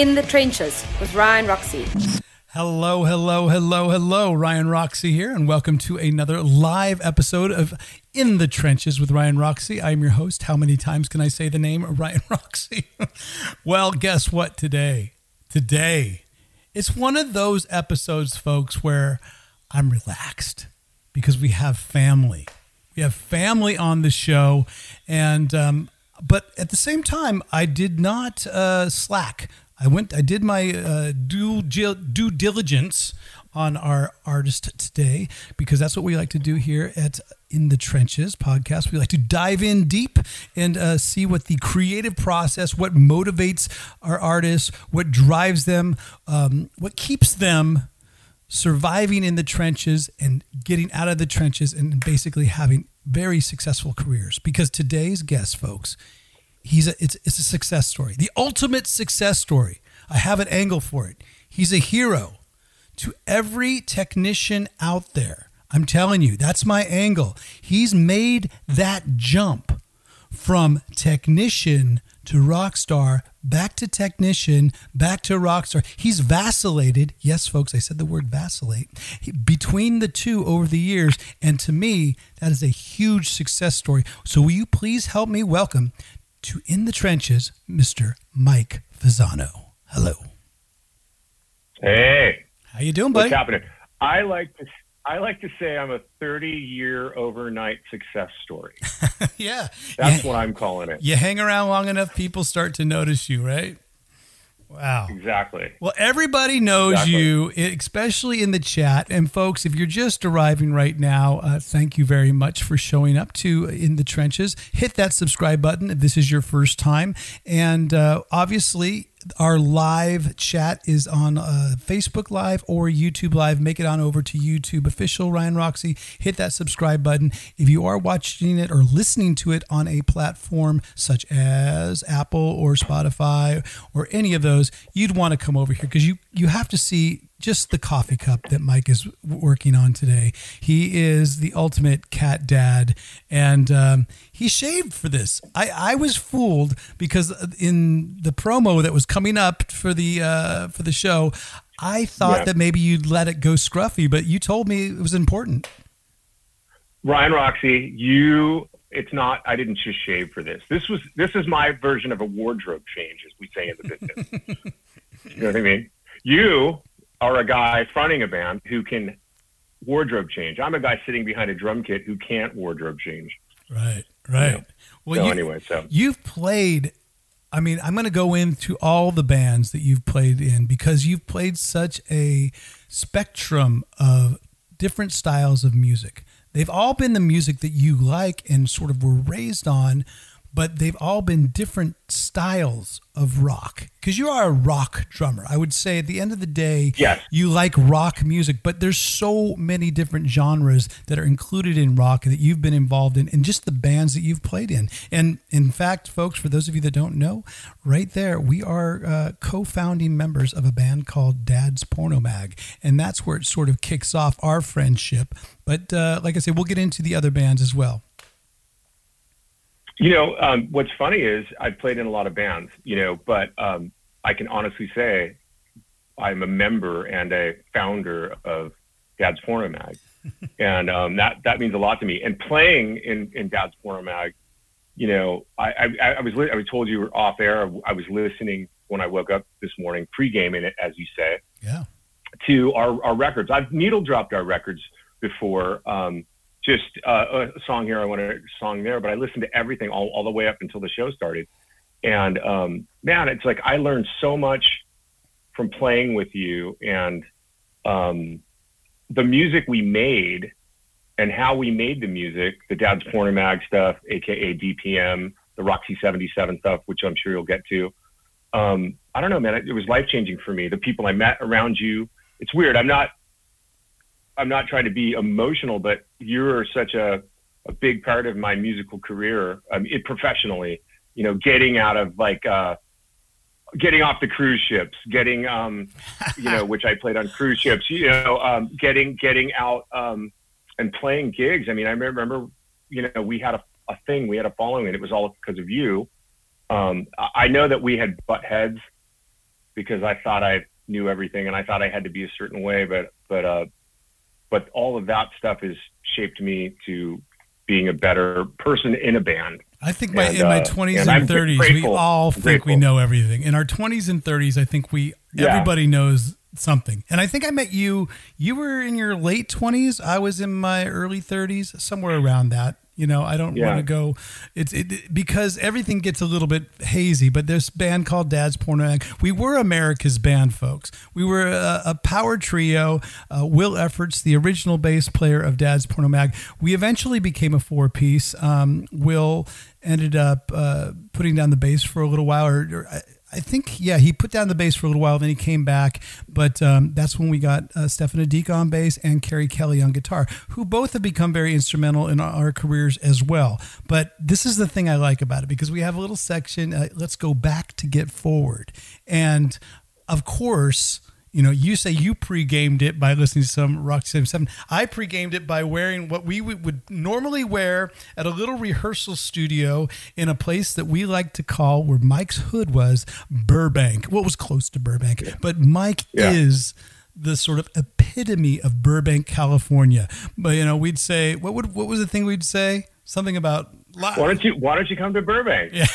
In the Trenches with Ryan Roxy. Hello, hello, hello, hello. Ryan Roxy here, and welcome to another live episode of In the Trenches with Ryan Roxy. I'm your host. How many times can I say the name Ryan Roxy? well, guess what today? Today, it's one of those episodes, folks, where I'm relaxed because we have family. We have family on the show, and um, but at the same time, I did not uh, slack. I went. I did my uh, due due diligence on our artist today because that's what we like to do here at In the Trenches podcast. We like to dive in deep and uh, see what the creative process, what motivates our artists, what drives them, um, what keeps them surviving in the trenches and getting out of the trenches and basically having very successful careers. Because today's guest, folks, he's a, it's, it's a success story, the ultimate success story. I have an angle for it. He's a hero to every technician out there. I'm telling you, that's my angle. He's made that jump from technician to rock star, back to technician, back to rock star. He's vacillated. Yes, folks, I said the word vacillate between the two over the years. And to me, that is a huge success story. So, will you please help me welcome to In the Trenches, Mr. Mike Fasano. Hello. Hey. How you doing, buddy? What's happening? I like to I like to say I'm a 30 year overnight success story. yeah. That's what I'm calling it. You hang around long enough, people start to notice you, right? Wow. Exactly. Well, everybody knows Exactly. you, especially in the chat. And folks, if you're just arriving right now, uh, thank you very much for showing up to In the Trenches. Hit that subscribe button if this is your first time. And uh, obviously, our live chat is on uh, Facebook Live or YouTube Live. Make it on over to YouTube official Ryan Roxy. Hit that subscribe button. If you are watching it or listening to it on a platform such as Apple or Spotify or any of those, you'd want to come over here because you you have to see just the coffee cup that Mike is working on today. He is the ultimate cat dad, and um, he shaved for this. I, I was fooled because in the promo that was coming up for the uh, for the show, I thought Yeah. that maybe you'd let it go scruffy, but you told me it was important. Ryan Roxy, you it's not I didn't just shave for this. This was this is my version of a wardrobe change, as we say in the business. you know what I mean? You are a guy fronting a band who can wardrobe change. I'm a guy sitting behind a drum kit who can't wardrobe change. Right, right. Well, so you, anyway, so You've played. I mean, I'm going to go into all the bands that you've played in because you've played such a spectrum of different styles of music. They've all been the music that you like and sort of were raised on, but they've all been different styles of rock. Because you are a rock drummer. I would say at the end of the day, Yes. you like rock music, but there's so many different genres that are included in rock that you've been involved in and just the bands that you've played in. And in fact, folks, for those of you that don't know, right there, we are uh, co founding members of a band called Dad's Porno Mag. And that's where it sort of kicks off our friendship. But uh, like I said, we'll get into the other bands as well. You know, um, what's funny is I've played in a lot of bands, you know, but um, I can honestly say I'm a member and a founder of Dad's Porno Mag. and um, that, that means a lot to me. And playing in, in Dad's Porno Mag, you know, I, I, I was li- I was told you were off air. I was listening when I woke up this morning, pre-gaming it, as you say, Yeah. to our, our records. I've needle dropped our records before. Um, just uh, a song here, I want a song there, but I listened to everything all, all the way up until the show started. And um, man, it's like I learned so much from playing with you and um, the music we made and how we made the music, the Dad's Porno Mag stuff, aka DPM, the Roxy 77 stuff, which I'm sure you'll get to. Um, I don't know, man. It, it was life changing for me. The people I met around you. It's weird. I'm not. I'm not trying to be emotional, but you're such a, a big part of my musical career, um, it professionally. You know, getting out of like uh, getting off the cruise ships, getting um, you know, which I played on cruise ships. You know, um, getting getting out um, and playing gigs. I mean, I remember, you know, we had a, a thing, we had a following, and it was all because of you. Um, I- I know that we had butt heads because I thought I knew everything and I thought I had to be a certain way, but but uh, but all of that stuff has shaped me to being a better person in a band. I think my, and, in my uh, twenties and, and thirties, we all think grateful. we know everything. In our twenties and thirties, I think we yeah. everybody knows something. And I think I met you. You were in your late twenties. I was in my early thirties, somewhere around that. You know, I don't yeah. want to go. It's it, because everything gets a little bit hazy. But this band called Dad's Porno Mag, we were America's band, folks. We were a, a power trio. Uh, Will Efforts, the original bass player of Dad's Porno Mag. We eventually became a four piece. Um, Will ended up uh, putting down the bass for a little while, or, or I think, yeah, he put down the bass for a little while, then he came back. But um, that's when we got uh, Stefan Adika on bass and Kerry Kelly on guitar, who both have become very instrumental in our careers as well. But this is the thing I like about it because we have a little section, uh, let's go back to get forward. And of course, you know, you say you pre-gamed it by listening to some Roxy 77. I pre-gamed it by wearing what we would normally wear at a little rehearsal studio in a place that we like to call where Mike's hood was Burbank. What well, was close to Burbank, but Mike yeah. is the sort of epitome of Burbank, California. But you know, we'd say what would what was the thing we'd say? Something about why don't you why don't you come to Burbank? Yeah.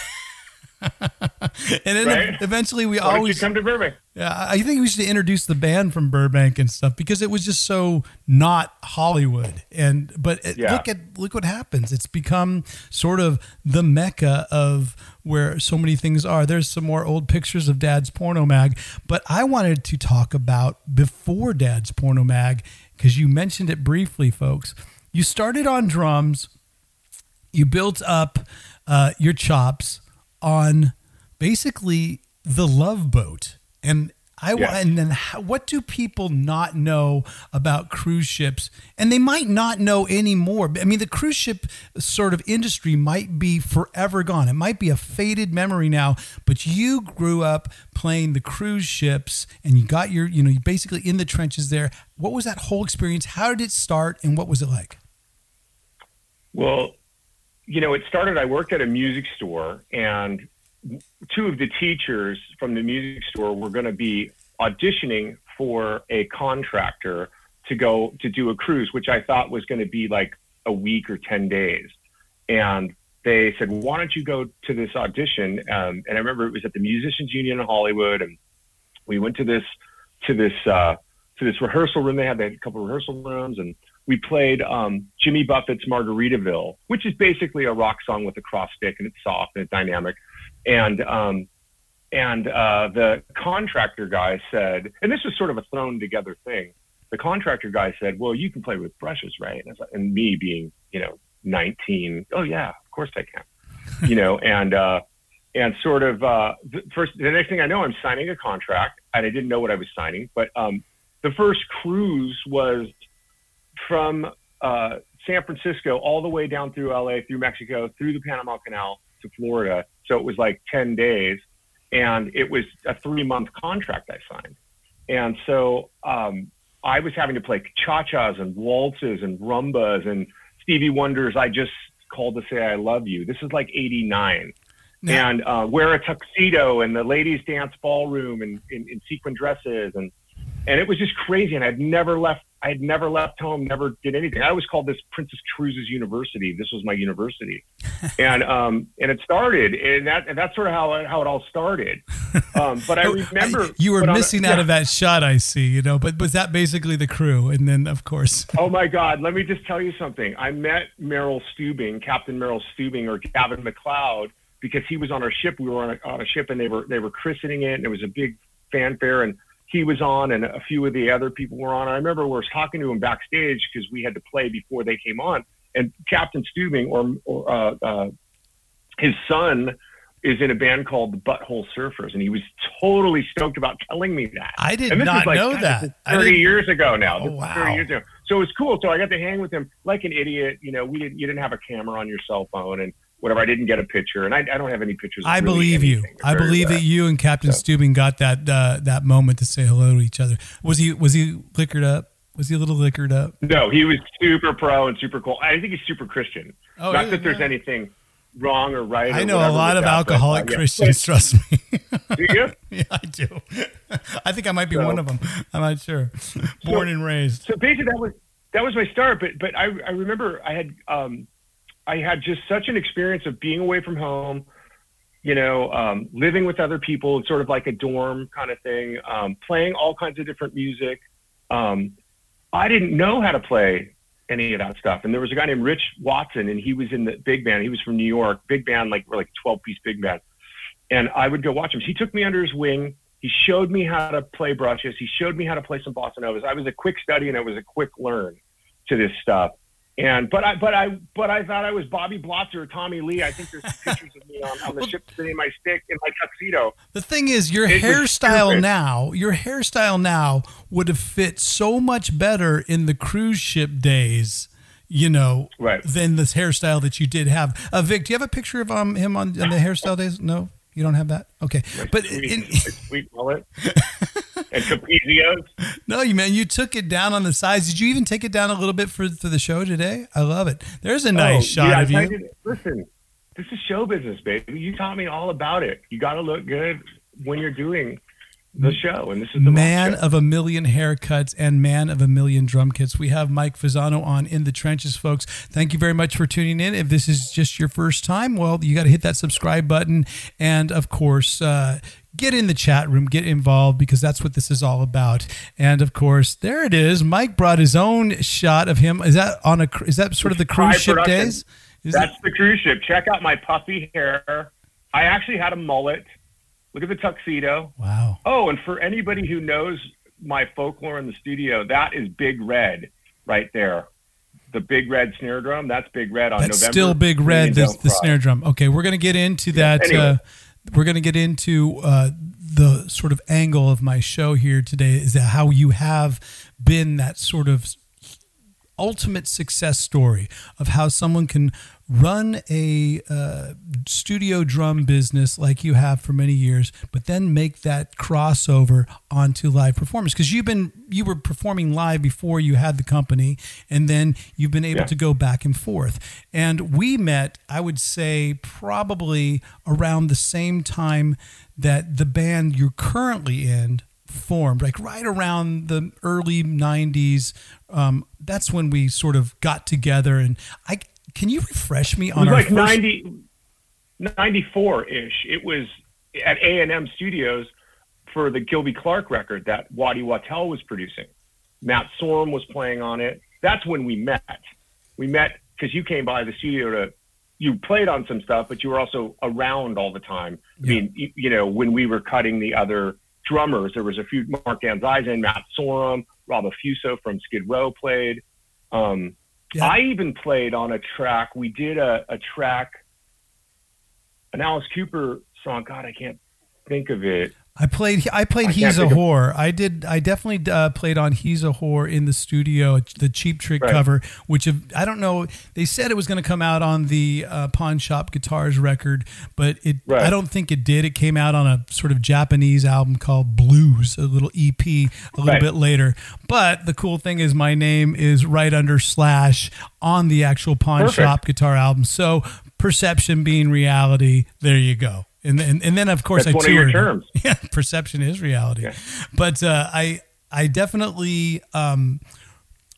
and then right? eventually we Why always come to Burbank. Yeah, I think we should introduce the band from Burbank and stuff because it was just so not Hollywood. And but yeah. look at look what happens. It's become sort of the mecca of where so many things are. There's some more old pictures of Dad's Porno Mag, but I wanted to talk about before Dad's Porno Mag because you mentioned it briefly, folks. You started on drums. You built up uh, your chops on basically the Love Boat, and I yes. and then how, what do people not know about cruise ships? And they might not know anymore. I mean, the cruise ship sort of industry might be forever gone. It might be a faded memory now. But you grew up playing the cruise ships, and you got your, you know, you basically in the trenches there. What was that whole experience? How did it start, and what was it like? Well, you know, it started, I worked at a music store, and two of the teachers from the music store were going to be auditioning for a contractor to go to do a cruise, which I thought was going to be like a week or 10 days. And they said, why don't you go to this audition? Um, and I remember it was at the Musicians Union in Hollywood. And we went to this, to this, uh, to this rehearsal room. They had, they had a couple rehearsal rooms and we played um, Jimmy Buffett's Margaritaville, which is basically a rock song with a cross stick and it's soft and it's dynamic. And um, and uh, the contractor guy said, and this was sort of a thrown together thing. The contractor guy said, "Well, you can play with brushes, right?" And, like, and me being, you know, 19, oh yeah, of course I can, you know, and uh, and sort of uh, the first the next thing I know, I'm signing a contract, and I didn't know what I was signing, but um, the first cruise was from uh, San Francisco all the way down through LA, through Mexico, through the Panama Canal to Florida. So it was like 10 days. And it was a three month contract I signed. And so um, I was having to play cha chas and waltzes and rumbas and Stevie Wonder's I Just Called to Say I Love You. This is like 89. And uh, wear a tuxedo and the ladies dance ballroom and in, in sequin dresses and and it was just crazy. And I'd never left I had never left home, never did anything. I always called this Princess Cruises University. This was my university, and um, and it started, and that and that's sort of how it, how it all started. Um, but I remember you were missing out yeah. of that shot. I see, you know, but was that basically the crew? And then, of course, oh my God, let me just tell you something. I met Merrill Stubing, Captain Merrill Stubing, or Gavin MacLeod, because he was on our ship. We were on a, on a ship, and they were they were christening it, and it was a big fanfare and he was on and a few of the other people were on. I remember we were talking to him backstage because we had to play before they came on. And Captain Stubing or, or uh, uh, his son is in a band called the Butthole Surfers, and he was totally stoked about telling me that. I did not like, know that. Thirty years ago now. Oh, wow. Thirty years ago. So it was cool. So I got to hang with him like an idiot. You know, we didn't. You didn't have a camera on your cell phone, and whatever. I didn't get a picture, and I, I don't have any pictures. I really believe you. I believe that you and Captain so. Stubing got that uh, that moment to say hello to each other. Was he was he liquored up? Was he a little liquored up? No, he was super pro and super cool. I think he's super Christian. Oh, Not yeah, that there's anything wrong or right. I know a lot of alcoholic but, uh, Christians. Yeah. Trust me. Do you? yeah, I do. I think I might be So- one of them. I'm not sure. Born and raised. so basically that was that was my start but but i i remember i had um i had just such an experience of being away from home you know um living with other people sort of like a dorm kind of thing um playing all kinds of different music um i didn't know how to play any of that stuff and there was a guy named rich watson and he was in the big band he was from new york big band like like 12 piece big band and i would go watch him he took me under his wing he showed me how to play brushes. He showed me how to play some bossa novas. I was a quick study and I was a quick learn to this stuff. And but I but I but I thought I was Bobby Blotzer or Tommy Lee. I think there's pictures of me on, on the ship sitting my stick in my tuxedo. The thing is, your It hairstyle now, your hairstyle now would have fit so much better in the cruise ship days, you know, Right. than this hairstyle that you did have. Uh, Vic, do you have a picture of um, him on, on the hairstyle days? No, you don't have that. Okay, but Sweet, in, my sweet mullet and trapezios. no, you man, you took it down on the sides. Did you even take it down a little bit for for the show today? I love it. There's a nice Oh, shot yeah, of you. listen, this is show business, baby. You taught me all about it. You got to look good when you're doing the show, and this is the man of a million haircuts and man of a million drum kits. We have Mike Fasano on in the trenches, folks. Thank you very much for tuning in. If this is just your first time, well, you got to hit that subscribe button, and of course. Uh, Get in the chat room, get involved because that's what this is all about. And of course, there it is. Mike brought his own shot of him. Is that on a? Is that sort of the cruise ship days? Is That's the cruise ship. Check out my puffy hair. I actually had a mullet. Look at the tuxedo. wow. Oh, and for anybody who knows my folklore in the studio, that is Big Red right there. The Big Red snare drum. That's Big Red on That's November. still big red. The, the snare drum. Okay, we're gonna get into that. anyway. Uh, we're gonna get into uh, the sort of angle of my show here today. Is that how you have been that sort of ultimate success story of how someone can run a uh, studio drum business like you have for many years, but then make that crossover onto live performance because you've been you were performing live before you had the company, and then you've been able Yeah. to go back and forth. And we met, I would say, probably around the same time that the band you're currently in formed, like right around the early '90s. Um, that's when we sort of got together. And I can you refresh me It on was our like first, 90, 94 ish. It was at A and M Studios for the Gilby Clarke record that Waddy Wachtel was producing. Matt Sorum was playing on it. That's when we met. We met because you came by the studio to. You played on some stuff, but you were also around all the time. I mean, you, you know, when we were cutting the other drummers, there was a few Mark Anzeisen, Matt Sorum, Rob Affuso from Skid Row played. Um, Yeah. I even played on a track. We did a, a track, an Alice Cooper song. God, I can't think of it. I played. I played. I He's a of- whore. I did. I definitely uh, played on He's a whore in the studio. The Cheap Trick Right. cover, which of, I don't know. They said it was going to come out on the uh, Pawn Shop Guitars record, but it. Right. I don't think it did. It came out on a sort of Japanese album called Blues, a little EP, a little Right. bit later. But the cool thing is, my name is right under slash on the actual Pawn Perfect. Shop Guitar album. So perception being reality. There you go. And then, and then of course That's I one of your toured. Yeah, perception is reality. But uh, I I definitely um,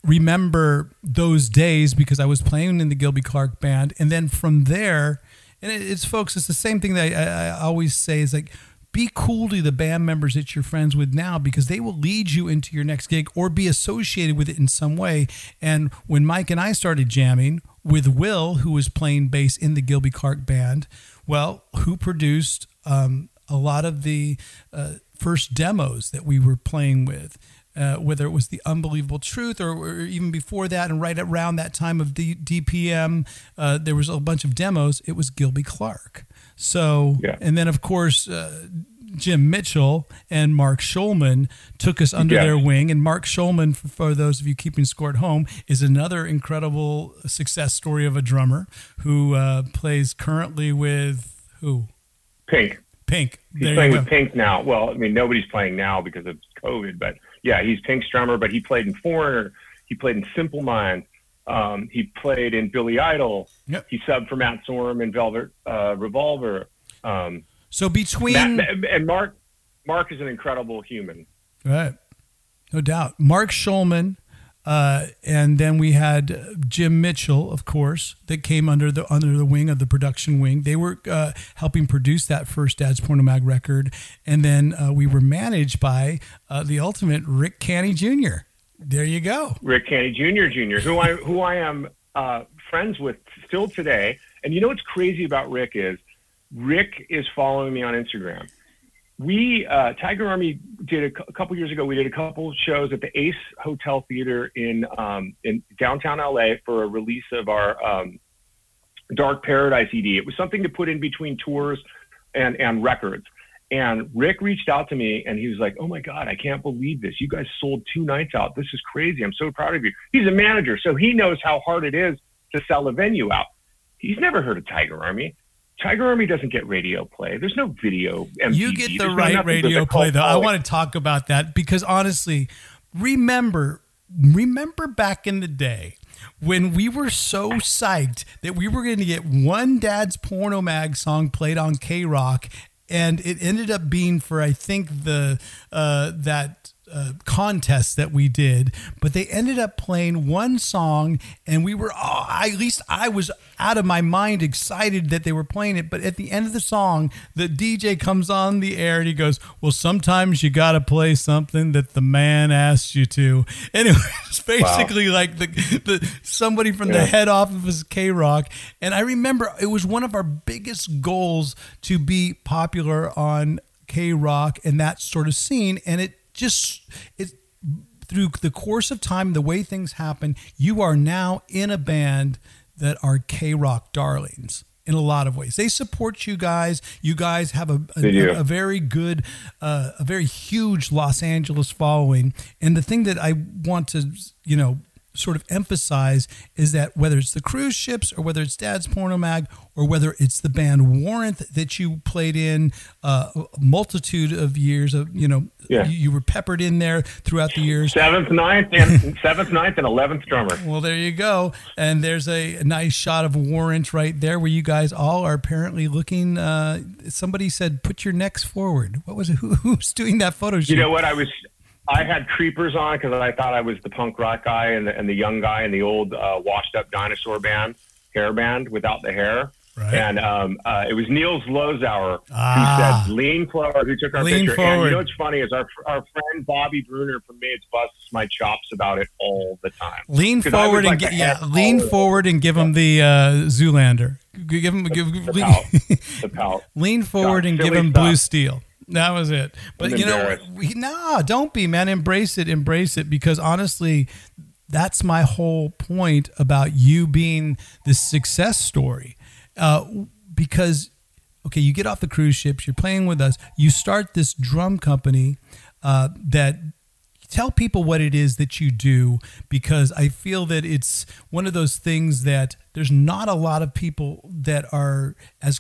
remember those days because I was playing in the Gilby Clarke band, and then from there, and it, it's folks, it's the same thing that I, I always say is like. Be cool to the band members that you're friends with now because they will lead you into your next gig or be associated with it in some way. And when Mike and I started jamming with Will, who was playing bass in the Gilby Clarke band, well, who produced um, a lot of the uh, first demos that we were playing with, uh, whether it was the Unbelievable Truth or, or even before that, and right around that time of the DPM, uh, there was a bunch of demos. It was Gilby Clarke. So, Yeah. and then of course. Uh, Jim Mitchell and Mark Schulman took us under Yes. their wing. And Mark Schulman, for, for those of you keeping score at home, is another incredible success story of a drummer who uh, plays currently with who? Pink. Pink. He's There playing with Pink now. Well, I mean, nobody's playing now because of COVID, but yeah, he's Pink's drummer. But he played in Foreigner. He played in Simple Mind. Um, he played in Billy Idol. Yep. He subbed for Matt Sorum in Velvet uh, Revolver. Um, So between Matt, and Mark, Mark is an incredible human. Right. No doubt. Mark Schulman, uh, and then we had Jim Mitchell, of course, that came under the under the wing of the production wing. They were uh, helping produce that first Dad's Porno Mag record, and then uh, we were managed by uh, the ultimate Rick Canny Jr. There you go, Rick Canny Jr. Jr. Who I who I am uh, friends with still today. And you know what's crazy about Rick is Rick is following me on Instagram we uh, Tiger Army did a, a, couple years ago. We did a couple shows at the Ace Hotel Theater in um, in downtown LA for a release of our um, Dark Paradise ED. It was something to put in between tours and and records. And Rick reached out to me and he was like, "Oh my God, I can't believe this! You guys sold two nights out. This is crazy. I'm so proud of you." He's a manager, so he knows how hard it is to sell a venue out. He's never heard of Tiger Army. Tiger Army doesn't get radio play. There's no video. MTV. You get the There's right radio play, though. I want to talk about that because honestly, remember, remember back in the day when we were so psyched that we were going to get one Dad's Porno Mag song played on K Rock, and it ended up being for I think the uh, that uh, contest that we did, but they ended up playing one song, and we were oh, I, at least I was out of my mind excited that they were playing it. But at the end of the song, the DJ comes on the air and he goes, "Well, sometimes you got to play something that the man asks you to." And it was basically wow. like the, the somebody from yeah. the head office of K Rock, and I remember it was one of our biggest goals to be popular on K Rock and that sort of scene, and it just it through the course of time, the way things happen, you are now in a band that are K Rock darlings in a lot of ways. They support you guys. You guys have a, a, a very good, uh, a very huge Los Angeles following. And the thing that I want to, you know, sort of emphasize is that whether it's the cruise ships or whether it's Dad's Porno Mag or whether it's the band Warrant that you played in uh, a multitude of years of you know yeah. you, you, were peppered in there throughout the years. Seventh ninth and seventh ninth and eleventh drummer. Well there you go. And there's a, nice shot of Warrant right there where you guys all are apparently looking uh, somebody said put your necks forward. What was it? Who, who's doing that photo shoot you know what? I was I had creepers on because I thought I was the punk rock guy and the, and the young guy in the old uh, washed up dinosaur band, hair band without the hair. Right. And um, uh, it was Niels Lozauer ah. who said, lean forward, who took our lean picture. Forward. And you know what's funny is our, our friend Bobby Bruner from Maids busts my chops about it all the time. Lean forward like and yeah, lean forward and give him the uh, Zoolander. Give him give, the lean, pout. the pout. lean forward God, and give him stuff. blue steel. That was it. But you know, we, nah, don't be, man. Embrace it. Embrace it. Because honestly, that's my whole point about you being this success story. Uh, because, okay, you get off the cruise ships, you're playing with us, you start this drum company uh, that tell people what it is that you do because I feel that it's one of those things that there's not a lot of people that are as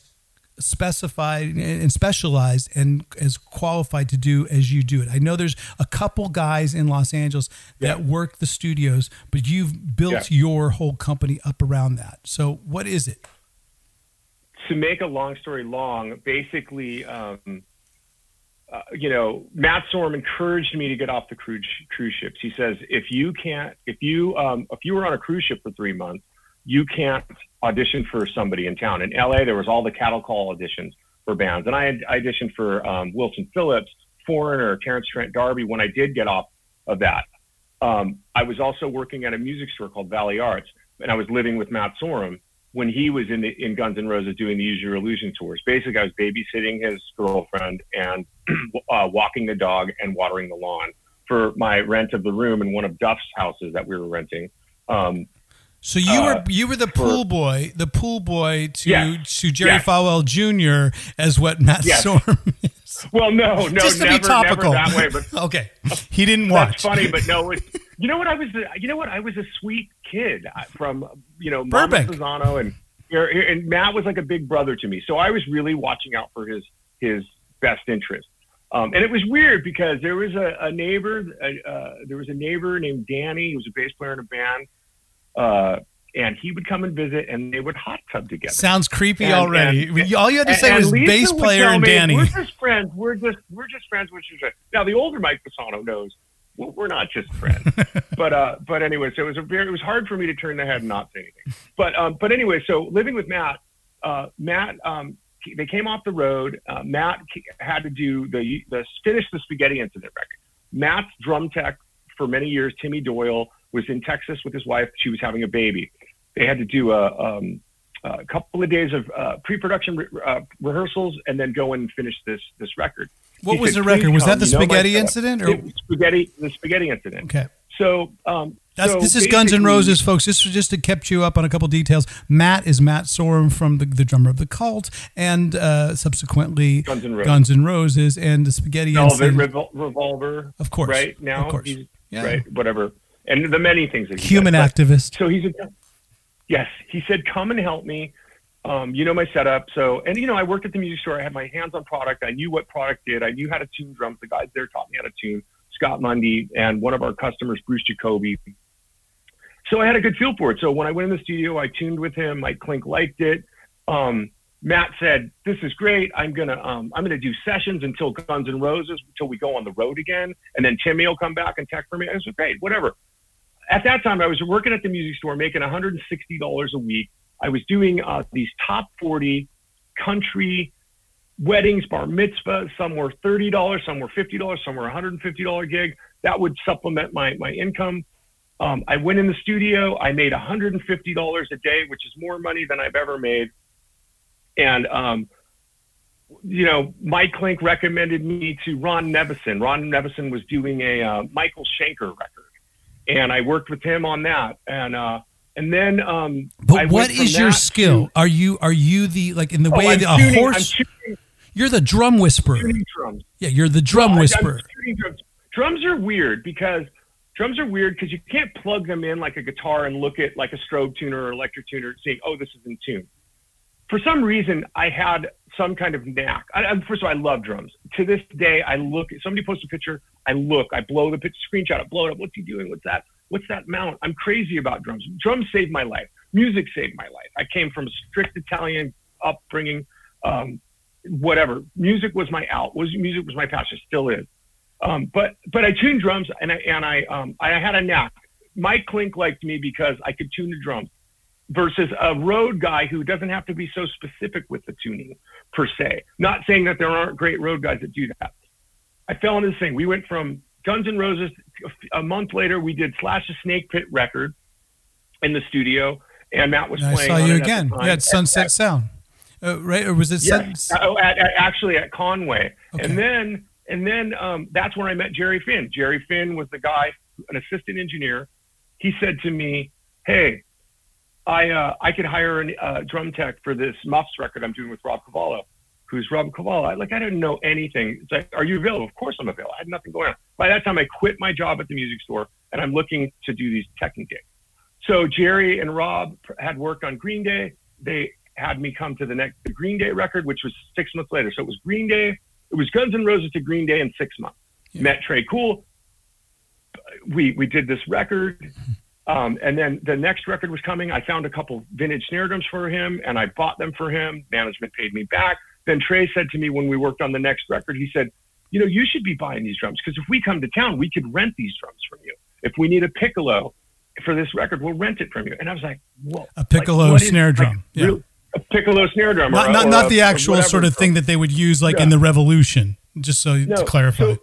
specified and specialized and as qualified to do as you do it. I know there's a couple guys in Los Angeles that yeah. work the studios, but you've built yeah. your whole company up around that. So what is it? To make a long story long, basically, um, uh, you know, Matt Sorum encouraged me to get off the cruise cruise ships. He says, if you can't, if you um, if you were on a cruise ship for three months you can't audition for somebody in town. In LA, there was all the cattle call auditions for bands, and I had auditioned for um, Wilson Phillips, Foreigner, Terence Trent D'Arby. When I did get off of that, um, I was also working at a music store called Valley Arts, and I was living with Matt Sorum when he was in the, in Guns N' Roses doing the Use Your Illusion tours. Basically, I was babysitting his girlfriend and uh, walking the dog and watering the lawn for my rent of the room in one of Duff's houses that we were renting. Um, so you uh, were you were the pool boy, the pool boy to to Jerry yes. Falwell Jr. as what Matt yes. Sorum is. Well, no, no, just to never, be topical. that way. But okay, he didn't watch. That's funny, but no. It, you know what? I was. You know what? I was a sweet kid from you know Burbank, Susano, and and Matt was like a big brother to me. So I was really watching out for his his best interest. Um, and it was weird because there was a, a neighbor, uh, there was a neighbor named Danny. He was a bass player in a band uh, and he would come and visit, and they would hot tub together. Sounds creepy And- already. and- all you had to say was Lisa bass player and me, Danny. We're just friends. We're just we're just friends. Which is now the older Mike Fasano knows well, we're not just friends. but uh, but anyway, so it was a very it was hard for me to turn the head and not say anything. But um, but anyway, so living with Matt, uh, Matt um, they came off the road. Uh, Matt had to do the the finish the spaghetti incident record. Matt's drum tech for many years, Timmy Doyle, was in Texas with his wife. She was having a baby. They had to do a, um, a couple of days of uh, pre-production re- uh, rehearsals and then go and finish this this record. What He was said, the record? Was that the know spaghetti incident? Or spaghetti the spaghetti incident. okay, So um, that's so this is Guns N' Roses, folks. This was just to kept you up on a couple details. Matt is Matt Sorum from the, the drummer of the Cult, and uh, subsequently Guns N' Roses. Guns N' Roses, and the spaghetti Velvet incident. Revol- Revolver. Of course, Right now, of course. Yeah. right. Whatever, and the many things that he Human does. But- activist. So he's a, yes. He said, "Come and help me." Um, you know my setup. So, and you know, I worked at the music store. I had my hands on product. I knew what product did. I knew how to tune drums. The guys there taught me how to tune. Scott Mundy and one of our customers, Bruce Jacoby. So I had a good feel for it. So when I went in the studio, I tuned with him. Mike Clink liked it. Um, Matt said, "This is great. I'm gonna um, I'm gonna do sessions until Guns N' Roses until we go on the road again, and then Timmy will come back and tech for me." I said, "Great, whatever." At that time, I was working at the music store, making 160 dollars a week. I was doing uh, these top 40 country weddings, bar mitzvahs. Some were thirty dollars, some were fifty dollars, some were 150 dollar gig. That would supplement my my income. Um, I went in the studio. I made 150 dollars a day, which is more money than I've ever made. And um, you know, Mike Clink recommended me to Ron Nevison. Ron Nevison was doing a uh, Michael Schenker record, and I worked with him on that. And uh, and then, um, But what your skill? to- Are you are you the like in the Oh, way I'm the, a tuning- I'm horse? tuning- You're the drum whisperer. Yeah, you're the drum Well, whisperer. drums. Drums are weird because drums are weird because you can't plug them in like a guitar and look at like a strobe tuner or electric tuner saying, "Oh, this is in tune." For some reason, I had some kind of knack. I, I, first of all, I love drums. To this day, I look. Somebody posts a picture. I look. I blow the picture, screenshot. I blow it up. What's he doing? What's that? What's that mount? I'm crazy about drums. Drums saved my life. Music saved my life. I came from a strict Italian upbringing. Um, whatever. Music was my out. Was music was my passion. Still is. Um, but but I tuned drums and I and I um, I had a knack. Mike Clink liked me because I could tune the drums versus a road guy who doesn't have to be so specific with the tuning per se. Not saying that there aren't great road guys that do that. I fell into this thing. We went from Guns N' Roses. A month later, we did Slash's Snake Pit record in the studio, and Matt was I playing. I saw you at again. Yeah, it's Sunset Sound, uh, right? Or was it Yes. Sun- Oh, at, at, actually at Conway. Okay. And then and then um, that's where I met Jerry Finn. Jerry Finn was the guy, an assistant engineer. He said to me, "Hey, I uh, I could hire a uh, drum tech for this Muffs record I'm doing with Rob Cavallo." Who's Rob Cavallo? I, like I didn't know anything. It's like, are you available? Of course I'm available. I had nothing going on. By that time, I quit my job at the music store, and I'm looking to do these teching gigs. So Jerry and Rob had worked on Green Day. They had me come to the next the Green Day record, which was six months later. So it was Green Day. It was Guns N' Roses to Green Day in six months. Yeah. Met Tré Cool. We we did this record, um, and then the next record was coming. I found a couple vintage snare drums for him, and I bought them for him. Management paid me back. Then Tré said to me when we worked on the next record, he said, "You know, you should be buying these drums because if we come to town, we could rent these drums from you. If we need a piccolo for this record, we'll rent it from you." And I was like, "Whoa!" a piccolo is- snare like, drum. yeah. real- a piccolo snare drum. not or, not, or not a- the actual sort of thing that they would use like Yeah. in the Revolution. Just so No, to clarify. So,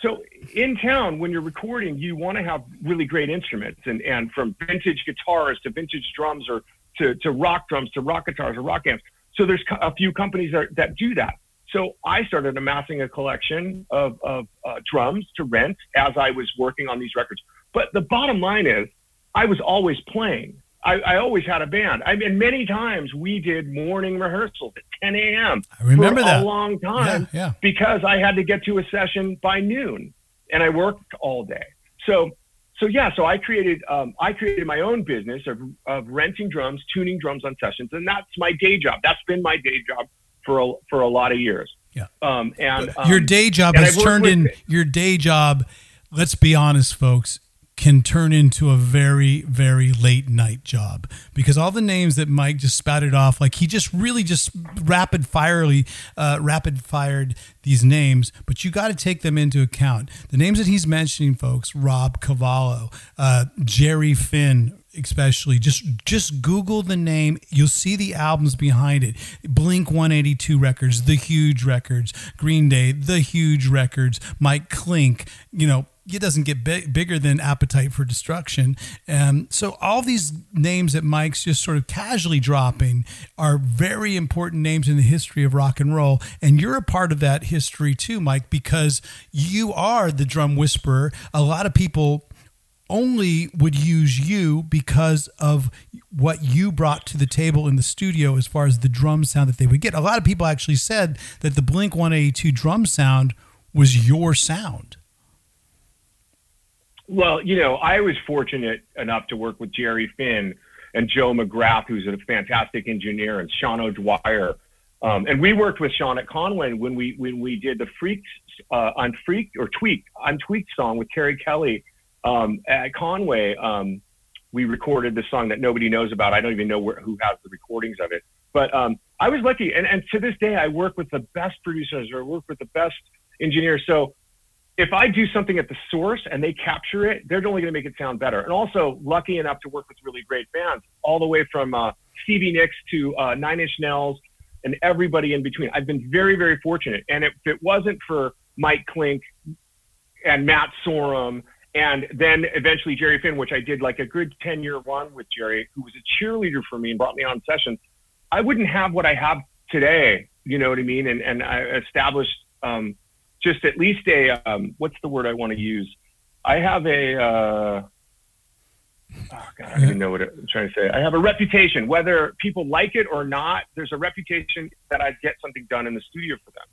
so in town, when you're recording, you want to have really great instruments, and and from vintage guitars to vintage drums, or to to rock drums to rock guitars or rock amps. So there's a few companies that that do that. So I started amassing a collection of of uh, drums to rent as I was working on these records. But the bottom line is, I was always playing. I, I always had a band. I mean, many times we did morning rehearsals at 10 a.m. I remember for that. a long time Yeah, yeah. because I had to get to a session by noon, and I worked all day. So, so yeah, so I created um, I created my own business of of renting drums, tuning drums on sessions, and that's my day job. That's been my day job for a, for a lot of years. Yeah. Um, and But your um, day job has turned in your day job. Let's be honest, folks. Can turn into a very very late night job. Because all the names that Mike just spouted off like he just really just rapid firely uh, rapid fired these names but you got to take them into account. The names that he's mentioning folks Rob Cavallo uh, Jerry Finn especially just just google the name you'll see the albums behind it. Blink 182 records the huge records green day the huge records mike clink you know it doesn't get big, bigger than appetite for destruction um, so all these names that mike's just sort of casually dropping are very important names in the history of rock and roll and you're a part of that history too mike because you are the drum whisperer a lot of people only would use you because of what you brought to the table in the studio as far as the drum sound that they would get. A lot of people actually said that the Blink 182 drum sound was your sound. Well, you know, I was fortunate enough to work with Jerry Finn and Joe McGrath, who's a fantastic engineer, and Sean O'Dwyer. Um, and we worked with Sean at Conway when we when we did the Freaks uh, on Freak or Tweak on Tweak song with Terry Kelly um, at Conway, um, we recorded this song that nobody knows about. I don't even know where, who has the recordings of it. But um, I was lucky, and, and to this day, I work with the best producers or work with the best engineers. So if I do something at the source and they capture it, they're only going to make it sound better. And also, lucky enough to work with really great bands, all the way from uh, Stevie Nicks to uh, Nine Inch Nails and everybody in between. I've been very, very fortunate. And if it wasn't for Mike Clink and Matt Sorum and then eventually Jerry Finn, which I did like a good 10 year run with Jerry, who was a cheerleader for me and brought me on sessions. I wouldn't have what I have today. You know what I mean? And, and I established um, just at least a, um, what's the word I want to use? I have a, uh, oh God, I don't even know what I'm trying to say. I have a reputation, whether people like it or not, there's a reputation that I get something done in the studio for them.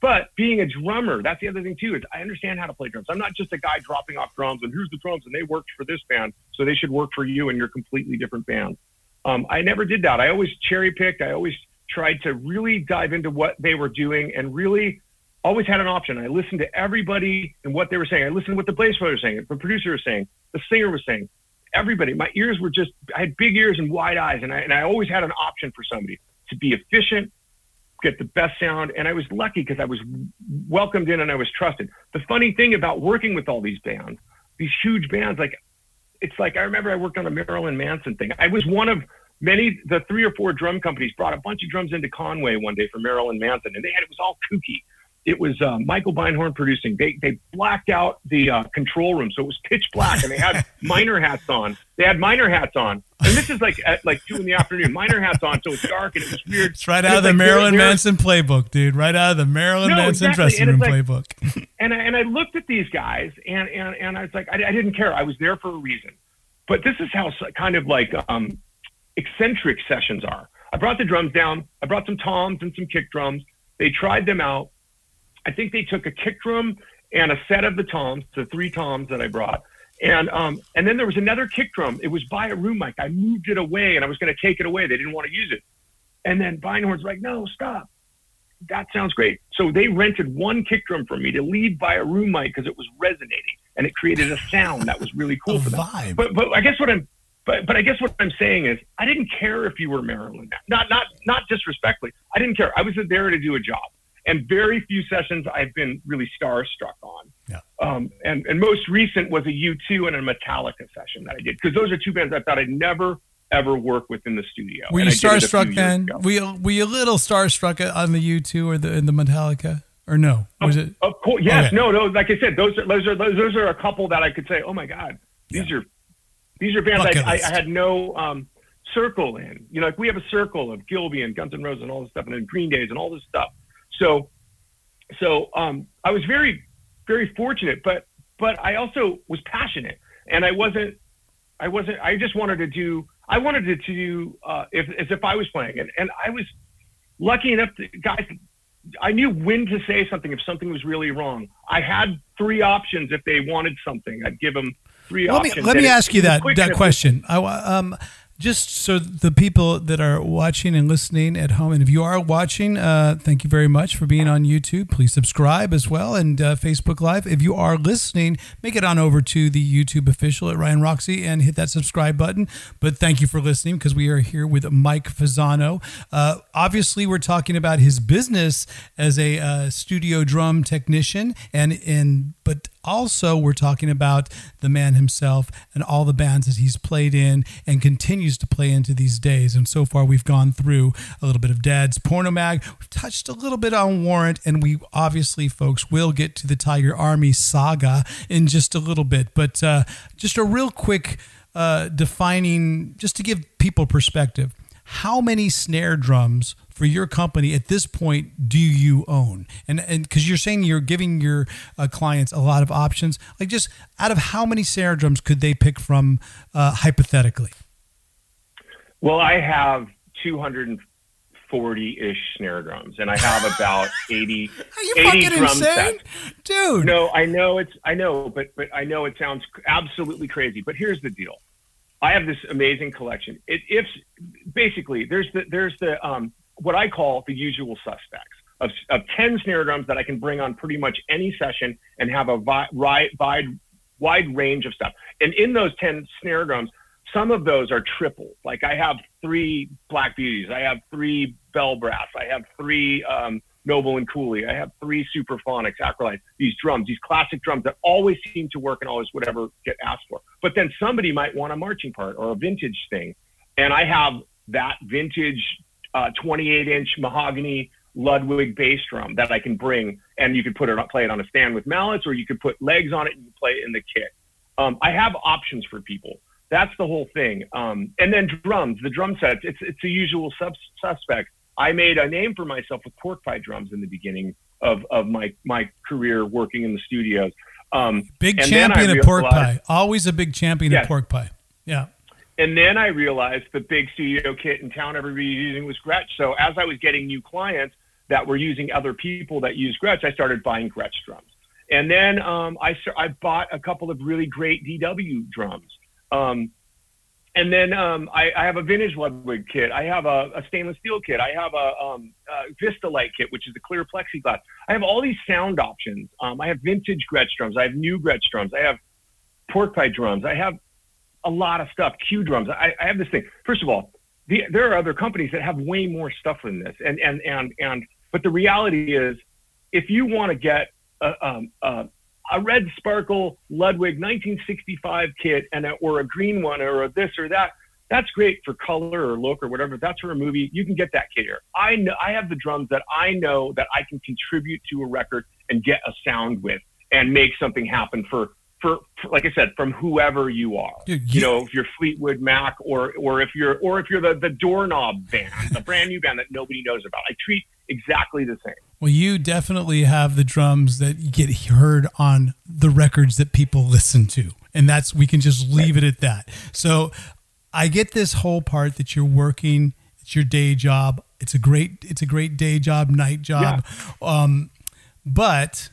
But being a drummer, that's the other thing too, is I understand how to play drums. I'm not just a guy dropping off drums and here's the drums and they worked for this band, so they should work for you and your completely different band. Um, I never did that. I always cherry picked. I always tried to really dive into what they were doing and really always had an option. I listened to everybody and what they were saying. I listened to what the bass player was saying, the producer was saying, the singer was saying. Everybody, my ears were just, I had big ears and wide eyes, and I, and I always had an option for somebody to be efficient get the best sound. And I was lucky because I was welcomed in and I was trusted. The funny thing about working with all these bands, these huge bands, like it's like I remember I worked on a Marilyn Manson thing. I was one of many, the three or four drum companies brought a bunch of drums into Conway one day for Marilyn Manson, and they had it was all kooky it was uh, Michael Beinhorn producing. They they blacked out the uh, control room, so it was pitch black, and they had miner hats on. They had miner hats on, and this is like at like two in the afternoon. Miner hats on, so it's dark and it was weird. It's right out of the like Marilyn Manson playbook, dude. Right out of the Marilyn no, Manson exactly. dressing room like, playbook. and I, and I looked at these guys, and and and I was like, I, I didn't care. I was there for a reason. But this is how kind of like um, eccentric sessions are. I brought the drums down. I brought some toms and some kick drums. They tried them out I think they took a kick drum and a set of the toms, the three toms that I brought. And um, and then there was another kick drum. It was by a room mic. I moved it away and I was going to take it away. They didn't want to use it. And then Beinhorn's like, no, stop. That sounds great. So they rented one kick drum for me to lead by a room mic because it was resonating and it created a sound that was really cool for them. Vibe. But but I guess what I'm but but I guess what I'm saying is I didn't care if you were Marilyn. Not not not disrespectfully. I didn't care. I was there to do a job and very few sessions I've been really starstruck on. Yeah. Um, and, and most recent was a U2 and a Metallica session that I did because those are two bands I thought I'd never ever work with in the studio. Were you starstruck then? Were you, were you a little starstruck on the U2 or the in the Metallica? Or no? Was of, it? Of course, yes. Okay. No, no. Like I said, those are those are those, those are a couple that I could say, oh my god, these yeah. are these are bands I, I, I, had no um, circle in. You know, like we have a circle of Gilby and Guns N' Roses and all this stuff, and then Green Days and all this stuff. So, so um, I was very, very fortunate, but but I also was passionate, and I wasn't, I wasn't, I just wanted to do, I wanted to do uh, if as if I was playing, and and I was lucky enough, to, guys. I knew when to say something if something was really wrong. I had three options if they wanted something. I'd give them three let options. Me, let me ask you that that question. I, um, just so the people that are watching and listening at home, and if you are watching, uh, thank you very much for being on YouTube. Please subscribe as well and uh, Facebook Live. If you are listening, make it on over to the YouTube official at Ryan Roxy and hit that subscribe button. But thank you for listening because we are here with Mike Fasano. Uh, obviously, we're talking about his business as a uh, studio drum technician, and in but also we're talking about the man himself and all the bands that he's played in and continues to play into these days. And so far, we've gone through a little bit of Dad's Porno Mag. We've touched a little bit on Warrant, and we obviously, folks, will get to the Tiger Army saga in just a little bit. But uh, just a real quick uh, defining, just to give people perspective. How many snare drums for your company at this point do you own? And and because you're saying you're giving your uh, clients a lot of options, like just out of how many snare drums could they pick from uh, hypothetically? Well, I have 240 ish snare drums, and I have about 80, Are you 80 fucking insane, sets. dude? No, I know it's I know, but but I know it sounds absolutely crazy. But here's the deal: I have this amazing collection. It, if basically there's the there's the um, what I call the usual suspects of, of ten snare drums that I can bring on pretty much any session and have a vi- ri- wide wide range of stuff. And in those ten snare drums, some of those are triples. Like I have three Black Beauties, I have three Bell Brass, I have three um, Noble and Cooley, I have three Supraphonics, Acrolites. These drums, these classic drums that always seem to work and always whatever get asked for. But then somebody might want a marching part or a vintage thing, and I have that vintage uh, 28 inch mahogany Ludwig bass drum that I can bring, and you could put it on, play it on a stand with mallets, or you could put legs on it and play it in the kit. Um, I have options for people. That's the whole thing. Um, and then drums, the drum sets, it's it's a usual sub- suspect. I made a name for myself with pork pie drums in the beginning of, of my my career working in the studios. Um, Big and then I champion of pork pie. Always a big champion of pork pie. Yeah. And then I realized the big studio kit in town everybody was using was Gretsch. So as I was getting new clients that were using other people that use Gretsch, I started buying Gretsch drums. And then um, I, I bought a couple of really great DW drums. Um, and then um, I, I have a vintage Ludwig kit. I have a, a stainless steel kit. I have a, um, Vistalite kit, which is a clear plexiglass. I have all these sound options. Um, I have vintage Gretsch drums. I have new Gretsch drums. I have pork pie drums. I have a lot of stuff. Q drums. I, I have this thing. First of all, the, there are other companies that have way more stuff than this, and and and and. But the reality is, if you want to get a, um, a, a red sparkle Ludwig 1965 kit and a, or a green one or a this or that, that's great for color or look or whatever. That's for a movie. You can get that kit here. I know I have the drums that I know that I can contribute to a record and get a sound with and make something happen for for, like I said, from whoever you are. Dude, you you- know, if you're Fleetwood Mac or or if you're or if you're the the doorknob band, the brand new band that nobody knows about. I treat exactly the same. Well, you definitely have the drums that get heard on the records that people listen to. And that's, we can just leave it at that. So I get this whole part that you're working, it's your day job. It's a great, it's a great day job, night job. Um, but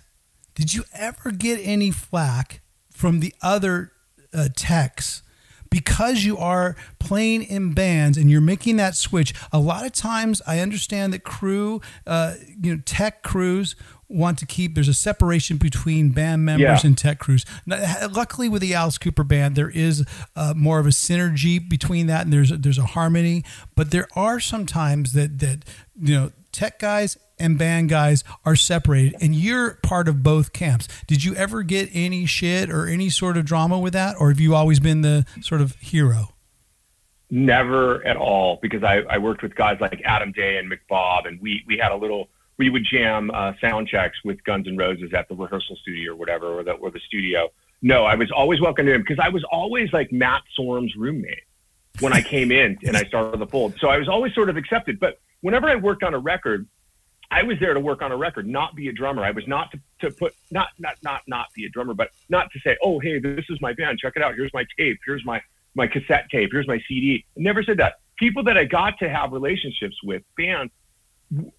did you ever get any flack from the other uh, techs because you are playing in bands and you're making that switch? A lot of times, I understand that crew, uh, you know, tech crews want to keep there's a separation between band members Yeah. and tech crews. Now, luckily, with the Alice Cooper band, there is uh, more of a synergy between that, and there's a, there's a harmony. But there are some times that that you know tech guys and band guys are separated, and you're part of both camps. Did you ever get any shit or any sort of drama with that, or have you always been the sort of hero? Never at all, because I, I worked with guys like Adam Day and McBob, and we we had a little. We would jam uh, sound checks with Guns N' Roses at the rehearsal studio or whatever, or the or the studio. No, I was always welcome to him because I was always like Matt Sorum's roommate when I came in and I started the fold. So I was always sort of accepted. But whenever I worked on a record, I was there to work on a record, not be a drummer. I was not to, to put not not not not be a drummer, but not to say, oh hey, this is my band. Check it out. Here's my tape. Here's my my cassette tape. Here's my CD. I never said that. People that I got to have relationships with, bands,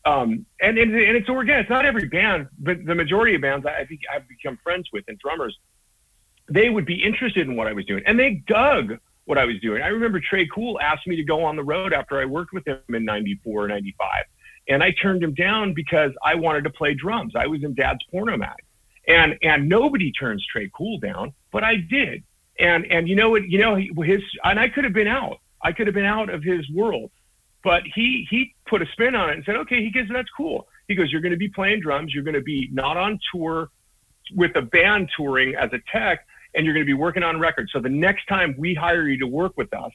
um, and, and and it's organic. It's not every band, but the majority of bands I think I've become friends with and drummers, they would be interested in what I was doing, and they dug what I was doing. I remember Tré Cool asked me to go on the road after I worked with him in 94, 95. And I turned him down because I wanted to play drums. I was in dad's porno mag. And, and nobody turns Tré Cool down, but I did. And, and you know what, you know, his, and I could have been out. I could have been out of his world, but he, he put a spin on it and said, okay, he goes, that's cool. He goes, you're going to be playing drums. You're going to be not on tour with a band touring as a tech and you're going to be working on records. So the next time we hire you to work with us,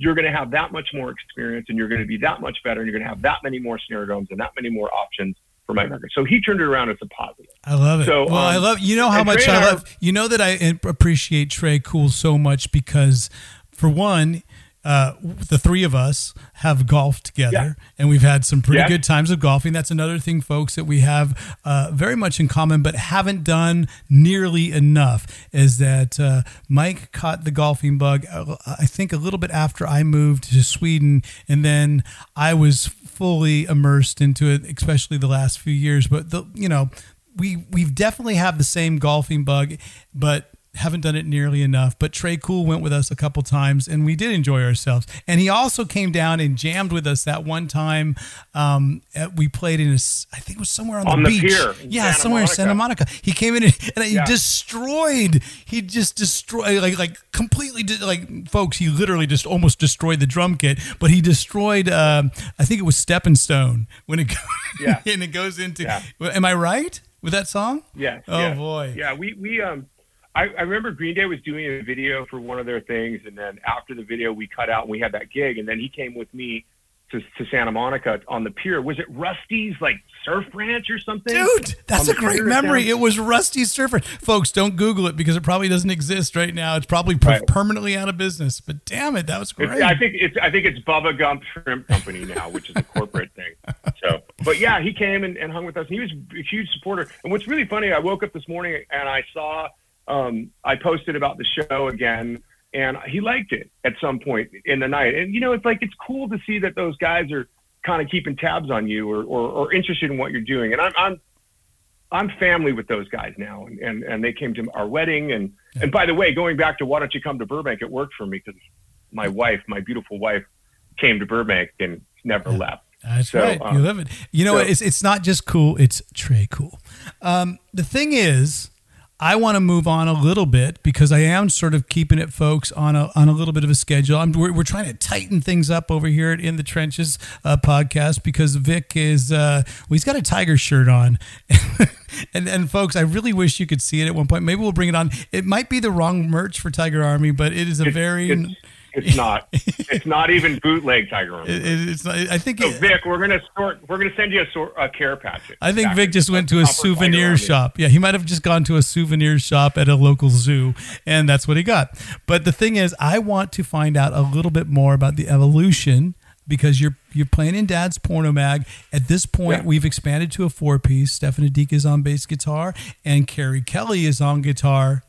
you're going to have that much more experience and you're going to be that much better and you're going to have that many more snare drums and that many more options for my record. So he turned it around as a positive. I love it. So, well, um, I love, you know how much I love, you know that I appreciate Tré Cool so much because for one, uh, the three of us have golfed together yeah. and we've had some pretty yeah. good times of golfing. That's another thing, folks, that we have uh, very much in common, but haven't done nearly enough is that uh, Mike caught the golfing bug, uh, I think, a little bit after I moved to Sweden. And then I was fully immersed into it, especially the last few years. But, the, you know, we, we've definitely have the same golfing bug, but haven't done it nearly enough, but Tré Cool went with us a couple times and we did enjoy ourselves. And he also came down and jammed with us that one time. Um, at, we played in a, I think it was somewhere on, on the, the, beach. yeah, Santa somewhere Monica. in Santa Monica. He came in and, and he yeah. destroyed, he just destroyed, like, like completely, like, folks, he literally just almost destroyed the drum kit, but he destroyed, um, I think it was Stepping Stone when it, yeah. and it goes into, yeah. am I right? With that song? Yeah. Oh yeah. boy. Yeah. We, we, um, I, I remember Green Day was doing a video for one of their things, and then after the video, we cut out and we had that gig, and then he came with me to, to Santa Monica on the pier. Was it Rusty's like surf ranch or something? Dude, that's a great memory. It was Rusty's surf ranch. Folks, don't Google it because it probably doesn't exist right now. It's probably right. permanently out of business. But damn it, that was great. It's, I think it's I think it's Bubba Gump Shrimp Company now, which is a corporate thing. So, but yeah, he came and, and hung with us. And he was a huge supporter. And what's really funny, I woke up this morning and I saw um, I posted about the show again, and he liked it at some point in the night. And you know, it's like it's cool to see that those guys are kind of keeping tabs on you or, or, or interested in what you're doing. And I'm I'm I'm family with those guys now, and, and, and they came to our wedding. And and by the way, going back to why don't you come to Burbank? It worked for me because my wife, my beautiful wife, came to Burbank and never yeah. left. That's so, right. Um, you live it. You know, so, it's it's not just cool; it's Tré cool. Um, the thing is, I want to move on a little bit because I am sort of keeping it, folks, on a on a little bit of a schedule. I'm, we're, we're trying to tighten things up over here at In the Trenches uh, podcast because Vic is uh, well, he's got a tiger shirt on, and and folks, I really wish you could see it at one point. Maybe we'll bring it on. It might be the wrong merch for Tiger Army, but it is a very it's, it's not. it's not even bootleg Tiger Army. It, it's not, I think. So it, Vic, we're gonna sort. We're gonna send you a, sort, a care package. I think Vic just went to a souvenir shop. Yeah, he might have just gone to a souvenir shop at a local zoo, and that's what he got. But the thing is, I want to find out a little bit more about the evolution because you're you're playing in Dad's Porno Mag. At this point, yeah. we've expanded to a four piece. Stefan Adik is on bass guitar, and Keri Kelli is on guitar.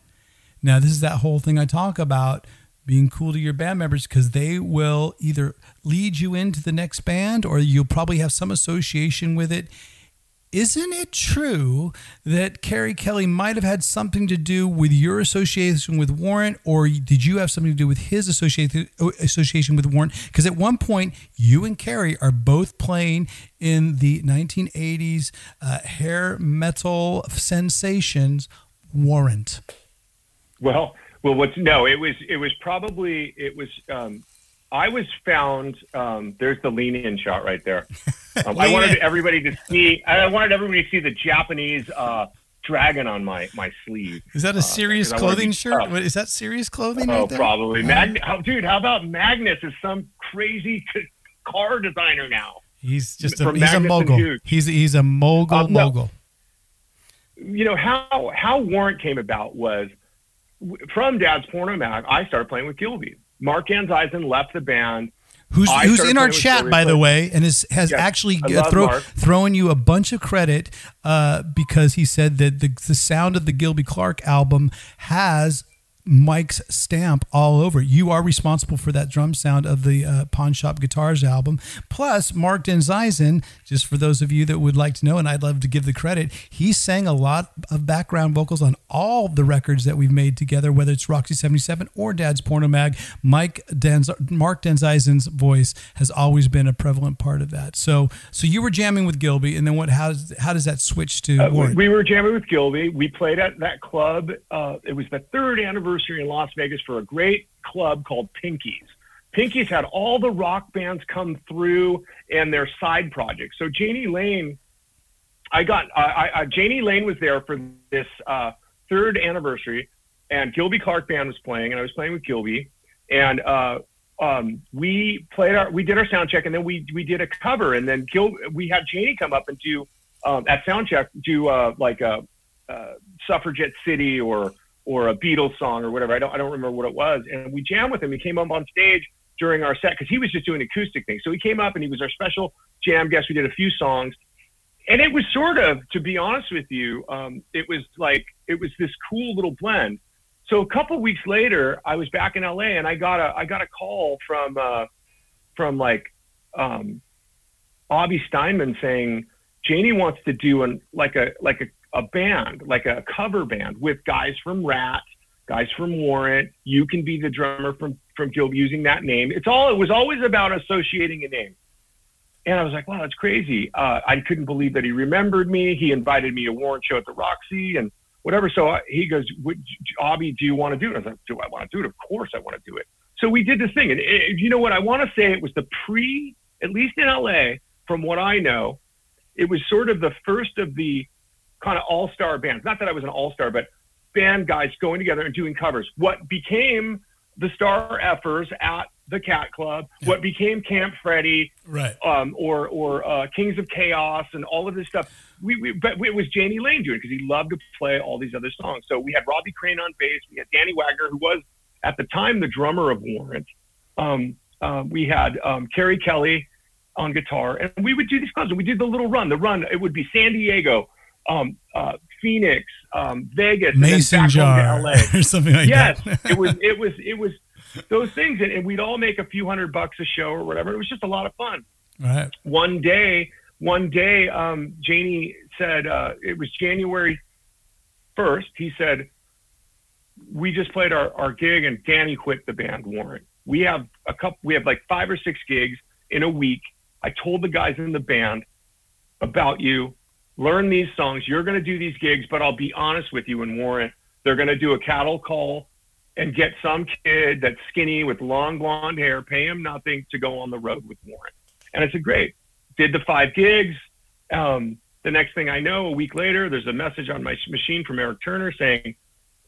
Now, this is that whole thing I talk about being cool to your band members because they will either lead you into the next band or you'll probably have some association with it. Isn't it true that Keri Kelli might have had something to do with your association with Warrant, or did you have something to do with his association with Warrant? Because at one point, you and Keri are both playing in the 1980s uh, hair metal sensations Warrant. Well, well, what's no? It was it was probably it was. Um, I was found. Um, there's the lean in shot right there. Um, I wanted everybody to see. I wanted everybody to see the Japanese uh, dragon on my my sleeve. Is that a serious uh, clothing shirt? Is that serious clothing? Oh, right probably. Mag- oh, dude, how about Magnus is some crazy car designer now? He's just a, he's a mogul. He's he's a mogul um, mogul. You know how how Warrant came about was from Dad's Porno Mag, I started playing with Gilby. Mark Anzeisen left the band. Who's, who's in our chat, by the way, and is, has yes, actually throw, thrown you a bunch of credit uh, because he said that the, the sound of the Gilby Clarke album has Mike's stamp all over. You are responsible for that drum sound of the uh, Pawn Shop Guitars album. Plus, Mark Denzeisen, just for those of you that would like to know, and I'd love to give the credit, he sang a lot of background vocals on all the records that we've made together, whether it's Roxy 77 or Dad's Porno Mag. Mike Denz- Mark Denzeisen's voice has always been a prevalent part of that. So, so you were jamming with Gilby, and then what? How, does, how does that switch to? Uh, we were jamming with Gilby. We played at that club. Uh, it was the third anniversary in Las Vegas for a great club called Pinky's. Pinky's had all the rock bands come through and their side projects. So Jani Lane, I got uh, I, I, Jani Lane was there for this uh, third anniversary, and Gilby Clarke band was playing, and I was playing with Gilby, and uh, um, we played our we did our sound check, and then we we did a cover, and then Gil we had Jani come up and do um, at sound check do uh, like a, a Suffragette City or or a Beatles song or whatever. I don't I don't remember what it was. And we jammed with him. He came up on stage during our set because he was just doing acoustic things. So he came up and he was our special jam guest. We did a few songs, and it was sort of, to be honest with you, um, it was like it was this cool little blend. So a couple weeks later, I was back in LA and I got a I got a call from uh, from like um, Steinman saying Jani wants to do an like a like a a band, like a cover band with guys from Ratt, guys from Warrant. You can be the drummer from from Gilby using that name. It's all. It was always about associating a name. And I was like, wow, that's crazy. Uh, I couldn't believe that he remembered me. He invited me to Warrant show at the Roxy and whatever. So I, he goes, Avi, do you want to do it? I was like, do I want to do it? Of course I want to do it. So we did this thing. And it, you know what? I want to say it was the pre, at least in LA, from what I know, it was sort of the first of the kind of all star bands. Not that I was an all star, but band guys going together and doing covers. What became the Star Effers at the Cat Club, yeah. what became Camp Freddy, right? Um, or or uh, Kings of Chaos, and all of this stuff. We, we but it was Jani Lane doing because he loved to play all these other songs. So we had Robbie Crane on bass, we had Danny Wagner, who was at the time the drummer of Warrant. Um, uh, we had um, Keri Kelli on guitar, and we would do these clubs. And we did the little run. The run it would be San Diego, um, uh, Phoenix, um, Vegas, Mason jar, LA. or something like yes, that. it was it was it was those things, and, and, we'd all make a few hundred bucks a show or whatever. It was just a lot of fun. Right. One day, one day, um, Jani said uh, it was January first. He said we just played our, our gig, and Danny quit the band. Warrant. We have a couple. We have like five or six gigs in a week. I told the guys in the band about you learn these songs. You're going to do these gigs, but I'll be honest with you and Warrant, they're going to do a cattle call and get some kid that's skinny with long blonde hair, pay him nothing to go on the road with Warrant. And I said, great. Did the five gigs. Um, the next thing I know, a week later, there's a message on my machine from Erik Turner saying,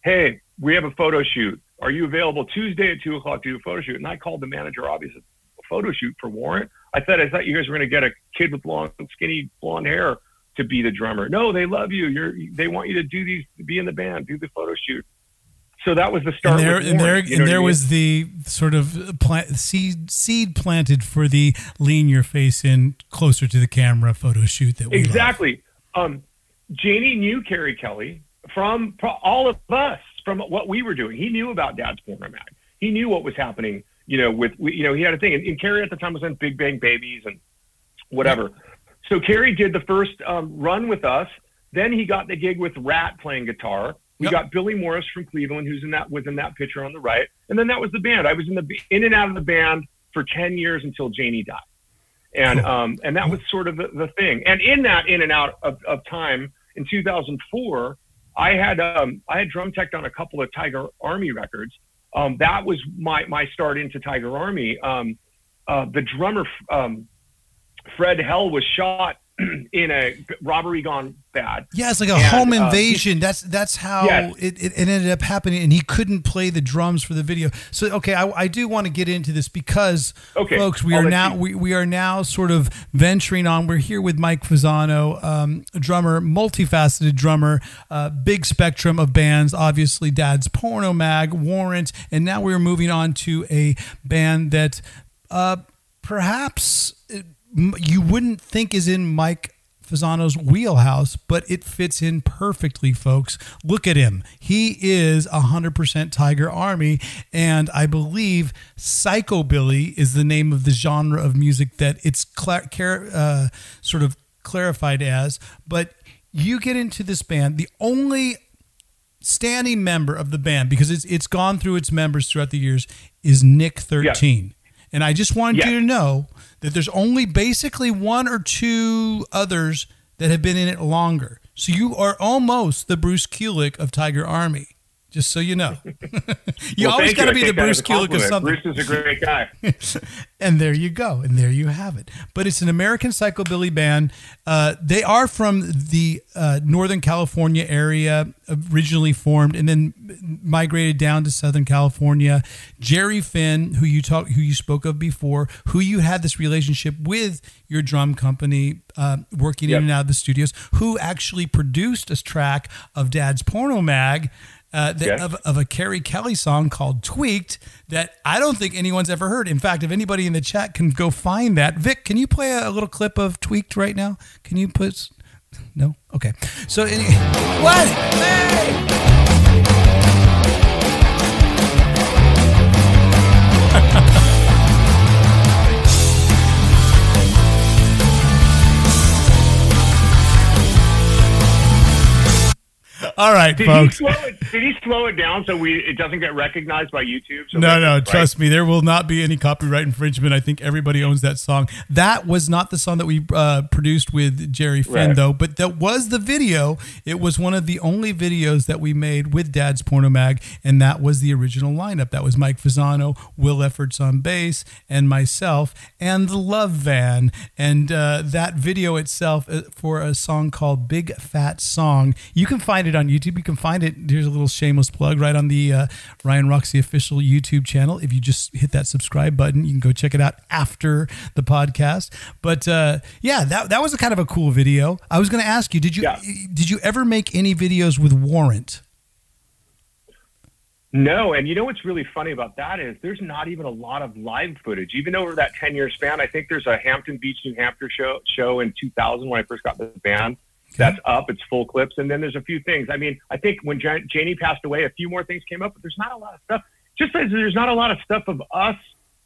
hey, we have a photo shoot. Are you available Tuesday at two o'clock to do a photo shoot? And I called the manager, obviously, a photo shoot for Warrant. I said, I thought you guys were going to get a kid with long, skinny blonde hair to be the drummer. No, they love you. You're they want you to do these, be in the band, do the photo shoot. So that was the start. And there, and there, and there was the sort of plant, seed seed planted for the lean your face in closer to the camera photo shoot that we exactly. Um, Jani knew Keri Kelli from all of us from what we were doing. He knew about Dad's Porno Mag. He knew what was happening. You know, with you know, he had a thing, and, and Keri at the time was in Big Bang Babies and whatever. Yeah. So Keri did the first um, run with us. Then he got the gig with Ratt playing guitar. We yep. got Billy Morris from Cleveland, who's in that was in that picture on the right, and then that was the band. I was in the in and out of the band for ten years until Jani died, and um, and that was sort of the, the, thing. And in that in and out of, of time, in 2004, I had um, I had drum tech on a couple of Tiger Army records. Um, that was my my start into Tiger Army. Um, uh, the drummer um, Fred Hell was shot in a robbery gone bad. Yeah, it's like a and, home uh, invasion. Uh, that's that's how yes. it, it, ended up happening, and he couldn't play the drums for the video. So okay, I, I do want to get into this because okay, folks, we I'll are now we, we are now sort of venturing on. We're here with Mike Fasano, um, a drummer, multifaceted drummer, uh, big spectrum of bands. Obviously, Dad's Porno Mag, Warrant, and now we're moving on to a band that uh, perhaps. It, you wouldn't think is in Mike Fasano's wheelhouse, but it fits in perfectly, folks. Look at him. He is 100% Tiger Army. And I believe Psychobilly is the name of the genre of music that it's cl- uh, sort of clarified as. But you get into this band, the only standing member of the band, because it's, it's gone through its members throughout the years, is Nick 13. Yeah. And I just wanted yeah. you to know that there's only basically one or two others that have been in it longer. So you are almost the Bruce Kulick of Tiger Army. Just so you know, you well, always got to be the Bruce Kulick of something. Bruce is a great guy, and there you go, and there you have it. But it's an American psychobilly band. Uh, they are from the uh, Northern California area, originally formed, and then migrated down to Southern California. Jerry Finn, who you talk, who you spoke of before, who you had this relationship with your drum company, uh, working yep. in and out of the studios, who actually produced a track of Dad's Porno Mag uh, of, of a Keri Kelli song called Tweaked that I don't think anyone's ever heard. In fact, if anybody in the chat can go find that, Vic, can you play a, a little clip of Tweaked right now? Can you put. No? Okay. So, any, what? Hey! All right, did folks. He it, did he slow it down so we it doesn't get recognized by YouTube? So no, no, right? trust me, there will not be any copyright infringement. I think everybody owns that song. That was not the song that we uh, produced with Jerry Finn, right. though, but that was the video. It was one of the only videos that we made with Dad's Porno Mag, and that was the original lineup. That was Mike Fasano, Will Efforts on bass, and myself, and the Love Van. And uh, that video itself uh, for a song called Big Fat Song, you can find it on YouTube. You can find it. Here's a little shameless plug right on the uh, Ryan Roxy official YouTube channel. If you just hit that subscribe button, you can go check it out after the podcast. But uh, yeah, that that was a kind of a cool video. I was going to ask you, did you yeah. did you ever make any videos with Warrant? No, and you know what's really funny about that is there's not even a lot of live footage. Even over that 10 year span, I think there's a Hampton Beach, New Hampshire show show in 2000 when I first got the band that's up. It's full clips, and then there's a few things. I mean, I think when Jani passed away, a few more things came up, but there's not a lot of stuff. Just as there's not a lot of stuff of us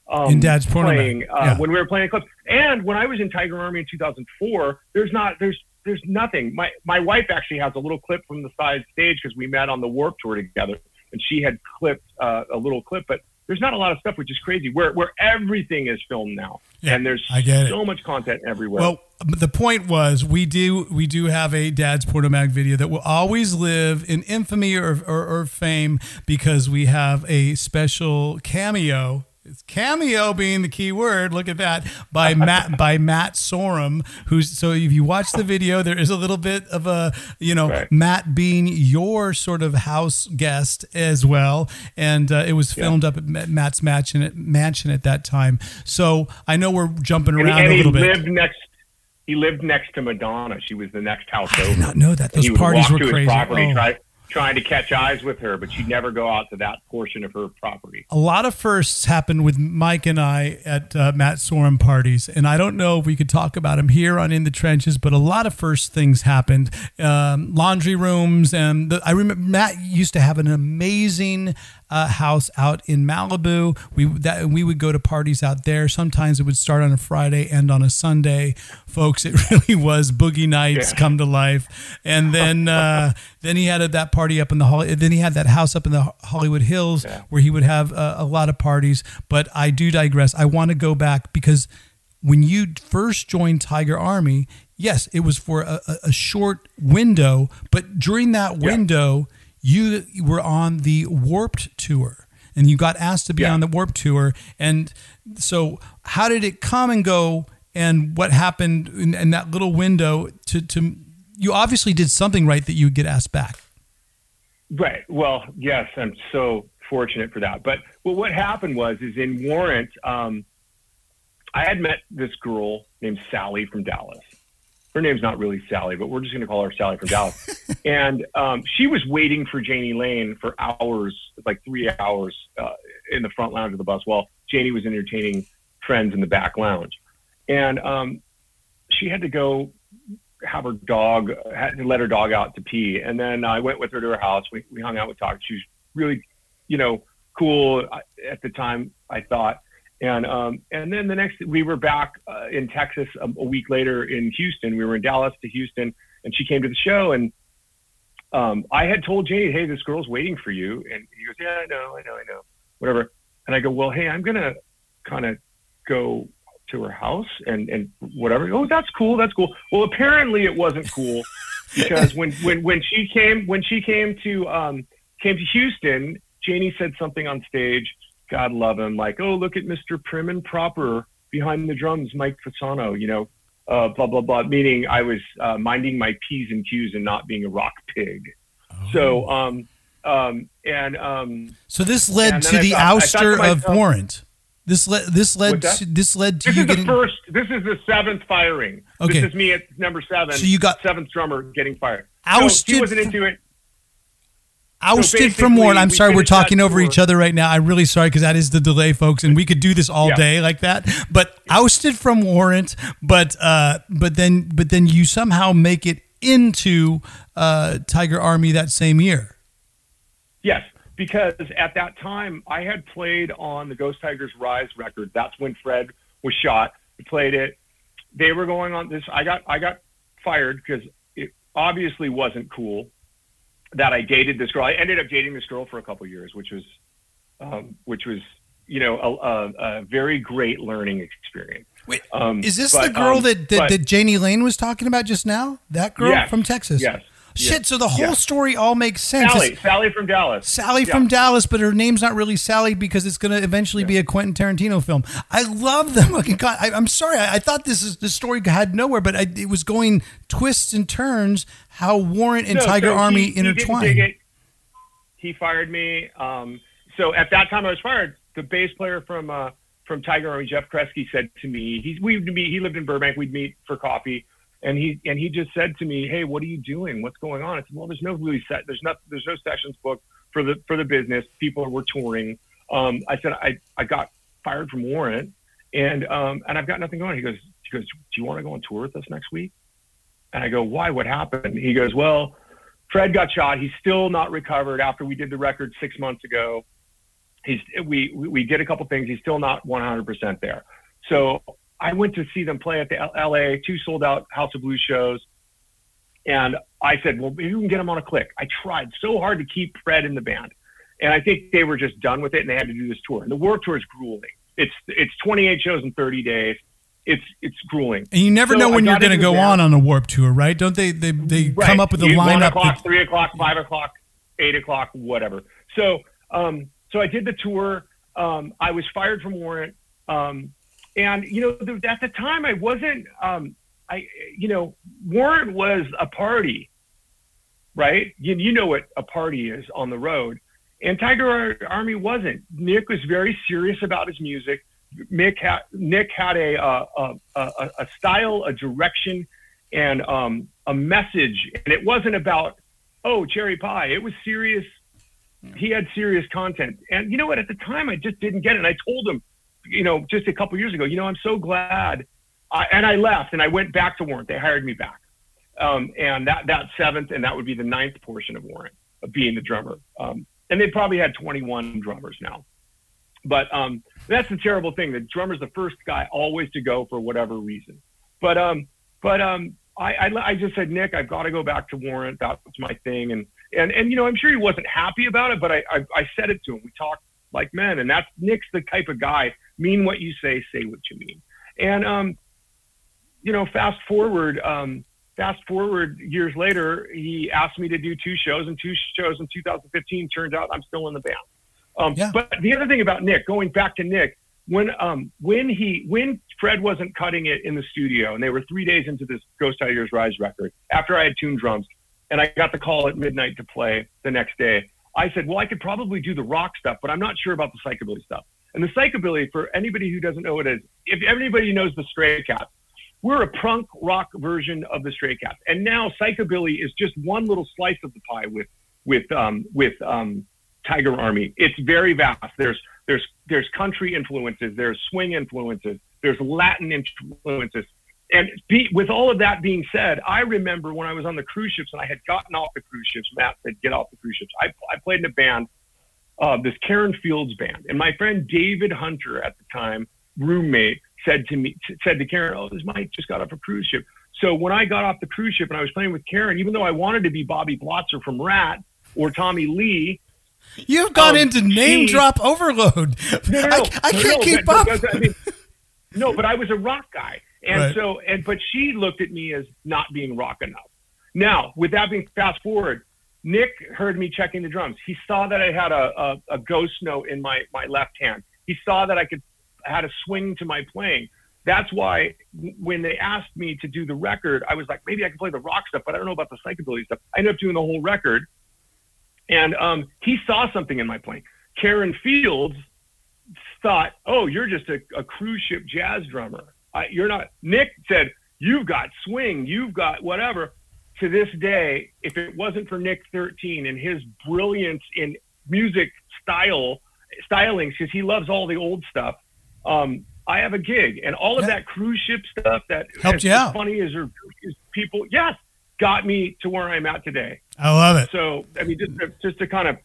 um, in Dad's playing uh, yeah. when we were playing clips. And when I was in Tiger Army in 2004, there's not there's there's nothing. My my wife actually has a little clip from the side stage because we met on the Warp Tour together, and she had clipped uh, a little clip, but there's not a lot of stuff, which is crazy. Where where everything is filmed now, yeah, and there's so much content everywhere. Well, the point was we do we do have a dad's Porno Mag video that will always live in infamy or, or, or fame because we have a special cameo it's cameo being the key word. Look at that by Matt by Matt Sorum. Who's so if you watch the video, there is a little bit of a you know right. Matt being your sort of house guest as well, and uh, it was filmed yeah. up at Matt's mansion at mansion at that time. So I know we're jumping around and, and a little bit. Lived next. He lived next to Madonna. She was the next house I over. did not know that. Those parties were crazy. Property, oh. try, trying to catch eyes with her, but she'd never go out to that portion of her property. A lot of firsts happened with Mike and I at uh, Matt Sorum parties, and I don't know if we could talk about them here on In the Trenches, but a lot of first things happened. Um, laundry rooms, and the, I remember Matt used to have an amazing uh, house out in Malibu. We that we would go to parties out there. Sometimes it would start on a Friday, end on a Sunday. Folks, it really was boogie nights yeah. come to life. And then uh, then he had a, that party up in the Holly. Then he had that house up in the Hollywood Hills yeah. where he would have a, a lot of parties. But I do digress. I want to go back because when you first joined Tiger Army, yes, it was for a, a short window, but during that window, you were on the Warped tour and you got asked to be yeah. on the Warped tour. And so, how did it come and go? And what happened in, in that little window to, to you obviously did something right that you would get asked back. Right. Well, yes, I'm so fortunate for that. But well, what happened was, is in Warrant, um, I had met this girl named Sally from Dallas, her name's not really Sally, but we're just going to call her Sally from Dallas. and um, she was waiting for Jani Lane for hours, like three hours, uh, in the front lounge of the bus while Jani was entertaining friends in the back lounge. And um, she had to go have her dog, had to let her dog out to pee. And then I went with her to her house. We, we hung out, we talked. She was really, you know, cool at the time, I thought. And um, and then the next, we were back uh, in Texas a, a, week later in Houston. We were in Dallas to Houston, and she came to the show. And um, I had told Jade, "Hey, this girl's waiting for you." And he goes, "Yeah, I know, I know, I know, whatever." And I go, "Well, hey, I'm gonna kind of go to her house and and whatever." Oh, that's cool, that's cool. Well, apparently it wasn't cool because when when when she came when she came to um, came to Houston, Jani said something on stage God love him, like, oh, look at Mr. Prim and Proper behind the drums, Mike Fasano, you know, uh, blah, blah, blah, meaning I was uh, minding my P's and Q's and not being a rock pig. Oh. So, um, um, and um, so this led to the thought, ouster myself, of Warrant. This led. This led. To, this led to this you is getting the first. This is the seventh firing. Okay. This is me at number seven. So you got seventh drummer getting fired. Ousted. So he wasn't into it ousted so from Warrant. I'm sorry, we are talking over each other right now. I'm really sorry because that is the delay, folks, and we could do this all yeah. day like that. But ousted from Warrant, but uh, but then but then you somehow make it into uh, Tiger Army that same year. Yes, because at that time I had played on the Ghost Tigers Rise record. That's when Fred was shot. We played it. They were going on this. I got I got fired because it obviously wasn't cool that I dated this girl. I ended up dating this girl for a couple years, which was, um, which was, you know, a, a, a, very great learning experience. Wait, um, is this but, the girl um, that, that, but, that Jani Lane was talking about just now? That girl yes, from Texas? Yes. Shit, so the whole story all makes sense. Sally, Sally from Dallas. Sally yeah. from Dallas, but her name's not really Sally because it's going to eventually yeah. be a Quentin Tarantino film. I love them. Fucking God, I, am sorry. I, I, thought this is the story had nowhere, but I, it was going twists and turns. How Warrant and no, Tiger so Army he, intertwined. He, he fired me. Um, so at that time I was fired. The bass player from uh, from Tiger Army, Geoff Kresge, said to me, he's we would meet. He lived in Burbank. We'd meet for coffee and he and he just said to me, "Hey, what are you doing? What's going on?" I said, "Well, there's no really set. There's not. There's no sessions booked for the for the business. People were touring." Um, I said, "I I got fired from Warrant, and um, and I've got nothing going." He goes, "He goes, do you want to go on tour with us next week?" And I go, "Why? What happened?" He goes, "Well, Fred got shot. He's still not recovered after we did the record six months ago. He's we we did a couple things. He's still not 100% there. So I went to see them play at the LA, two sold out House of Blues shows. And I said, well, maybe we can get them on a click. I tried so hard to keep Fred in the band. And I think they were just done with it and they had to do this tour. And the Warped Tour is grueling. It's it's 28 shows in 30 days. It's it's grueling. And you never so know when you're going to go on on a Warped Tour, right? Don't they they, they right. come up with a lineup? One o'clock, that... three o'clock, five o'clock, eight o'clock, whatever. So um, so I did the tour. Um, I was fired from Warrant. Um, and you know, at the time, I wasn't. Um, I you know, Warrant was a party, right? You, you know what a party is on the road, and Tiger Army wasn't. Nick was very serious about his music. Nick had Nick had a a, a, a style, a direction, and um, a message, and it wasn't about oh cherry pie. It was serious. He had serious content, and you know what? At the time, I just didn't get it. And I told him you know, just a couple years ago, you know, I'm so glad. I, and I left and I went back to Warrant. They hired me back. Um, and that, that seventh, and that would be the ninth portion of Warrant, of being the drummer. Um, and they probably had 21 drummers now. But um, that's the terrible thing. The drummer's the first guy always to go for whatever reason. But um, but um, I, I, I just said, Nick, I've got to go back to Warrant. That's my thing. And and and you know, I'm sure he wasn't happy about it, but I I, I said it to him. We talked like men, and that's Nick's the type of guy mean what you say, say what you mean. And, um, you know, fast forward, um, fast forward years later, he asked me to do two shows, and two shows in 2015 Turns out I'm still in the band. Um, yeah. But the other thing about Nick, going back to Nick, when um, when he when Fred wasn't cutting it in the studio, and they were three days into this Ghost Tigers Rise record, after I had tuned drums, and I got the call at midnight to play the next day, I said, well, I could probably do the rock stuff, but I'm not sure about the psychobilly stuff. And the psychobilly, for anybody who doesn't know what it is, if anybody knows the Stray Cats, we're a punk rock version of the Stray Cats. And now psychobilly is just one little slice of the pie with with um, with um, Tiger Army. It's very vast. There's there's there's country influences, there's swing influences, there's Latin influences. And be, with all of that being said, I remember when I was on the cruise ships and I had gotten off the cruise ships. Matt said, "Get off the cruise ships." I, I played in a band, uh, this Karen Fields band, and my friend David Hunter at the time, roommate, said to me, said to Karen, "Oh, this Mike just got off a cruise ship." So when I got off the cruise ship and I was playing with Karen, even though I wanted to be Bobby Blotzer from Ratt or Tommy Lee, You've gone um, into name she, drop overload. No, no, no. I, I can't keep up. But, I mean, no, but I was a rock guy. And right. so, and but she looked at me as not being rock enough. Now, with that being fast forward, Nick heard me checking the drums. He saw that I had a, a, a ghost note in my, my left hand. He saw that I could had a swing to my playing. That's why when they asked me to do the record, I was like, maybe I can play the rock stuff, but I don't know about the psychobilly stuff. I ended up doing the whole record. And um, he saw something in my playing. Karen Fields thought, oh, you're just a, a cruise ship jazz drummer. I, you're not. Nick said, you've got swing, you've got whatever. To this day, if it wasn't for Nick 13 and his brilliance in music style, stylings, because he loves all the old stuff, um, I have a gig. And all of yeah. that cruise ship stuff that helped you out. funny is, or, as people, yes, got me to where I'm at today. I love it. So, I mean, just to, just to kind of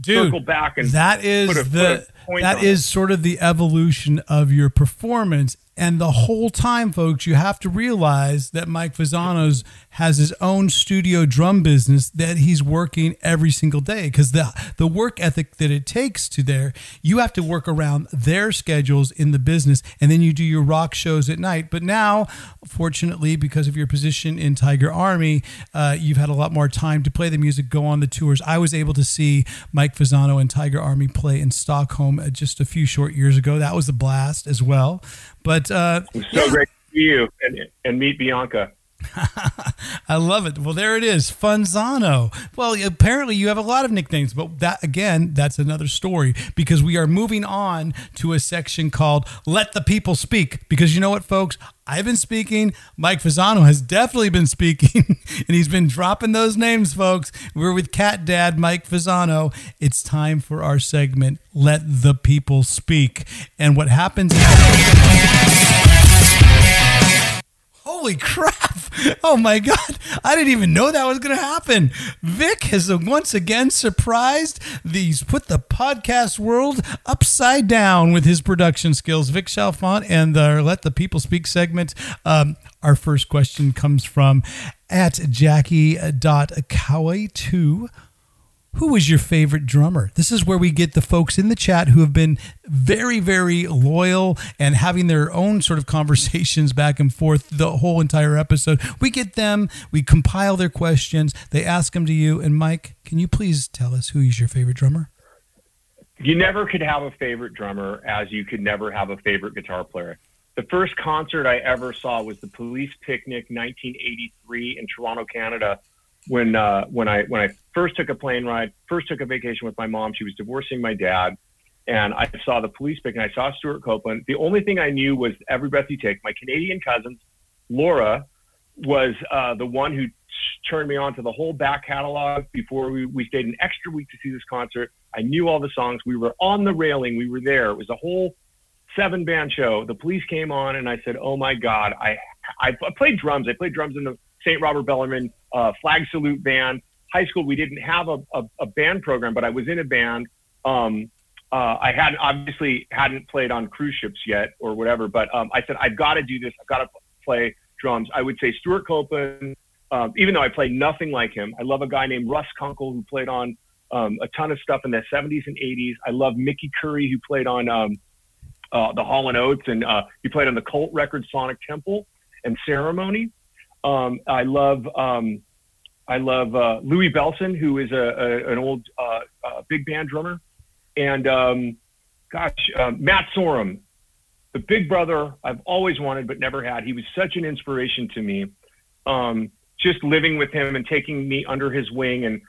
Dude, circle back and that is a, the that is it. sort of the evolution of your performance and the whole time, folks, you have to realize that Mike Fasano's has his own studio drum business that he's working every single day because the the work ethic that it takes to there, you have to work around their schedules in the business, and then you do your rock shows at night. But now, fortunately, because of your position in Tiger Army, uh, you've had a lot more time to play the music, go on the tours. I was able to see Mike Fasano and Tiger Army play in Stockholm uh, just a few short years ago. That was a blast as well. But uh, it was so yeah. great to see you and, and meet Bianca. I love it. Well, there it is, Funzano. Well, apparently you have a lot of nicknames, but that again, that's another story because we are moving on to a section called "Let the People Speak." Because you know what, folks, I've been speaking. Mike Fasano has definitely been speaking, and he's been dropping those names, folks. We're with Cat Dad Mike Fasano. It's time for our segment, "Let the People Speak," and what happens. Holy crap! Oh my god! I didn't even know that was going to happen. Vic has once again surprised these put the podcast world upside down with his production skills. Vic Chalfant and the Let the People Speak segment. Um, our first question comes from at Jackie.Cowie2 who is your favorite drummer? This is where we get the folks in the chat who have been very, very loyal and having their own sort of conversations back and forth the whole entire episode. We get them, we compile their questions, they ask them to you. And Mike, can you please tell us who is your favorite drummer? You never could have a favorite drummer as you could never have a favorite guitar player. The first concert I ever saw was the Police Picnic 1983 in Toronto, Canada when uh, when I when I first took a plane ride, first took a vacation with my mom. She was divorcing my dad, and I saw the police pick, and I saw Stewart Copeland. The only thing I knew was "Every Breath You Take." My Canadian cousins, Laura, was uh, the one who turned me on to the whole back catalog before we, we stayed an extra week to see this concert. I knew all the songs. We were on the railing. We were there. It was a whole seven band show. The police came on, and I said, "Oh my God!" I I played drums. I played drums in the St. Robert Bellarmine uh, flag salute band. High school, we didn't have a, a, a band program, but I was in a band. Um, uh, I hadn't obviously hadn't played on cruise ships yet or whatever, but um, I said I've got to do this. I've got to play drums. I would say Stewart Copeland, um, even though I played nothing like him. I love a guy named Russ Kunkel who played on um, a ton of stuff in the 70s and 80s. I love Mickey Curry who played on um, uh, the Hall and Oates and uh, he played on the Cult record Sonic Temple and Ceremony. Um, I love um, I love uh, Louie Bellson, who is a, a an old uh, uh, big band drummer, and um, gosh, uh, Matt Sorum, the big brother I've always wanted but never had. He was such an inspiration to me. Um, just living with him and taking me under his wing, and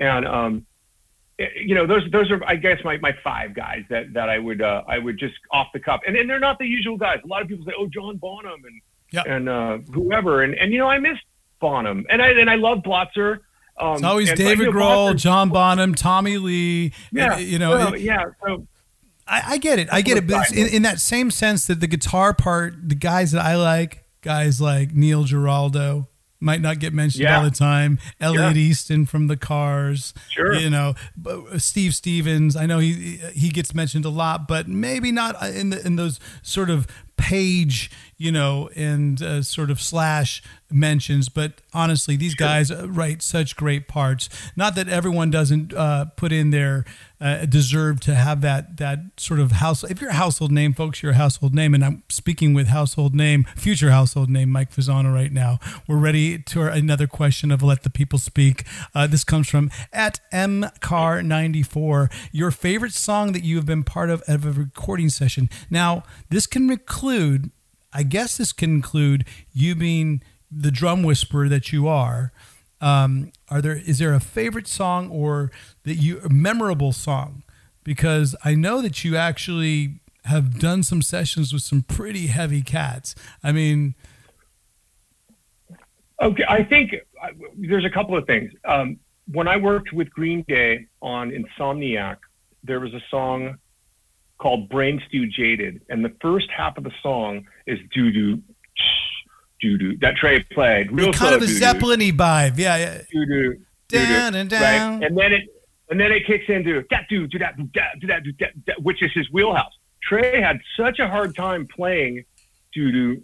and um, eh, you know those those are I guess my, my five guys that that I would uh, I would just off the cuff, and and they're not the usual guys. A lot of people say, oh, John Bonham and yep. and uh, whoever. And and you know, I miss Bonham, and I and I love Blotzer. Um, it's always David Grohl, John Bonham, Tommy Lee. Yeah, and, you know, so, it, yeah. So I, I, get it. I get it. But in, in, that same sense that the guitar part, the guys that I like, guys like Neil Giraldo might not get mentioned Yeah. all the time. Elliot Yeah. Easton from the Cars. Sure. You know, Steve Stevens. I know he he gets mentioned a lot, but maybe not in the in those sort of page, you know, and uh, sort of slash mentions. But honestly, these guys uh, write such great parts. Not that everyone doesn't uh, put in their uh, deserve to have that that sort of house. If you're a household name, folks, you're a household name. And I'm speaking with household name, future household name, Mike Fasano right now. We're ready to another question of let the people speak. Uh, this comes from at mcar94. Your favorite song that you have been part of of a recording session. Now, this can include, I guess, this can include you being the drum whisperer that you are. Um, are there is there a favorite song or that you memorable song? Because I know that you actually have done some sessions with some pretty heavy cats. I mean, Okay, I think uh, there's a couple of things. Um, when I worked with Green Day on Insomniac, there was a song called Brain Stew Jaded, and the first half of the song is doo doo doo doo that Tré played. Real kind of a Zeppelin-y vibe. Yeah, yeah. doo-doo, Down and down. right? And then it and then it kicks into that do do that do that do that do that, which is his wheelhouse. Tré had such a hard time playing doo doo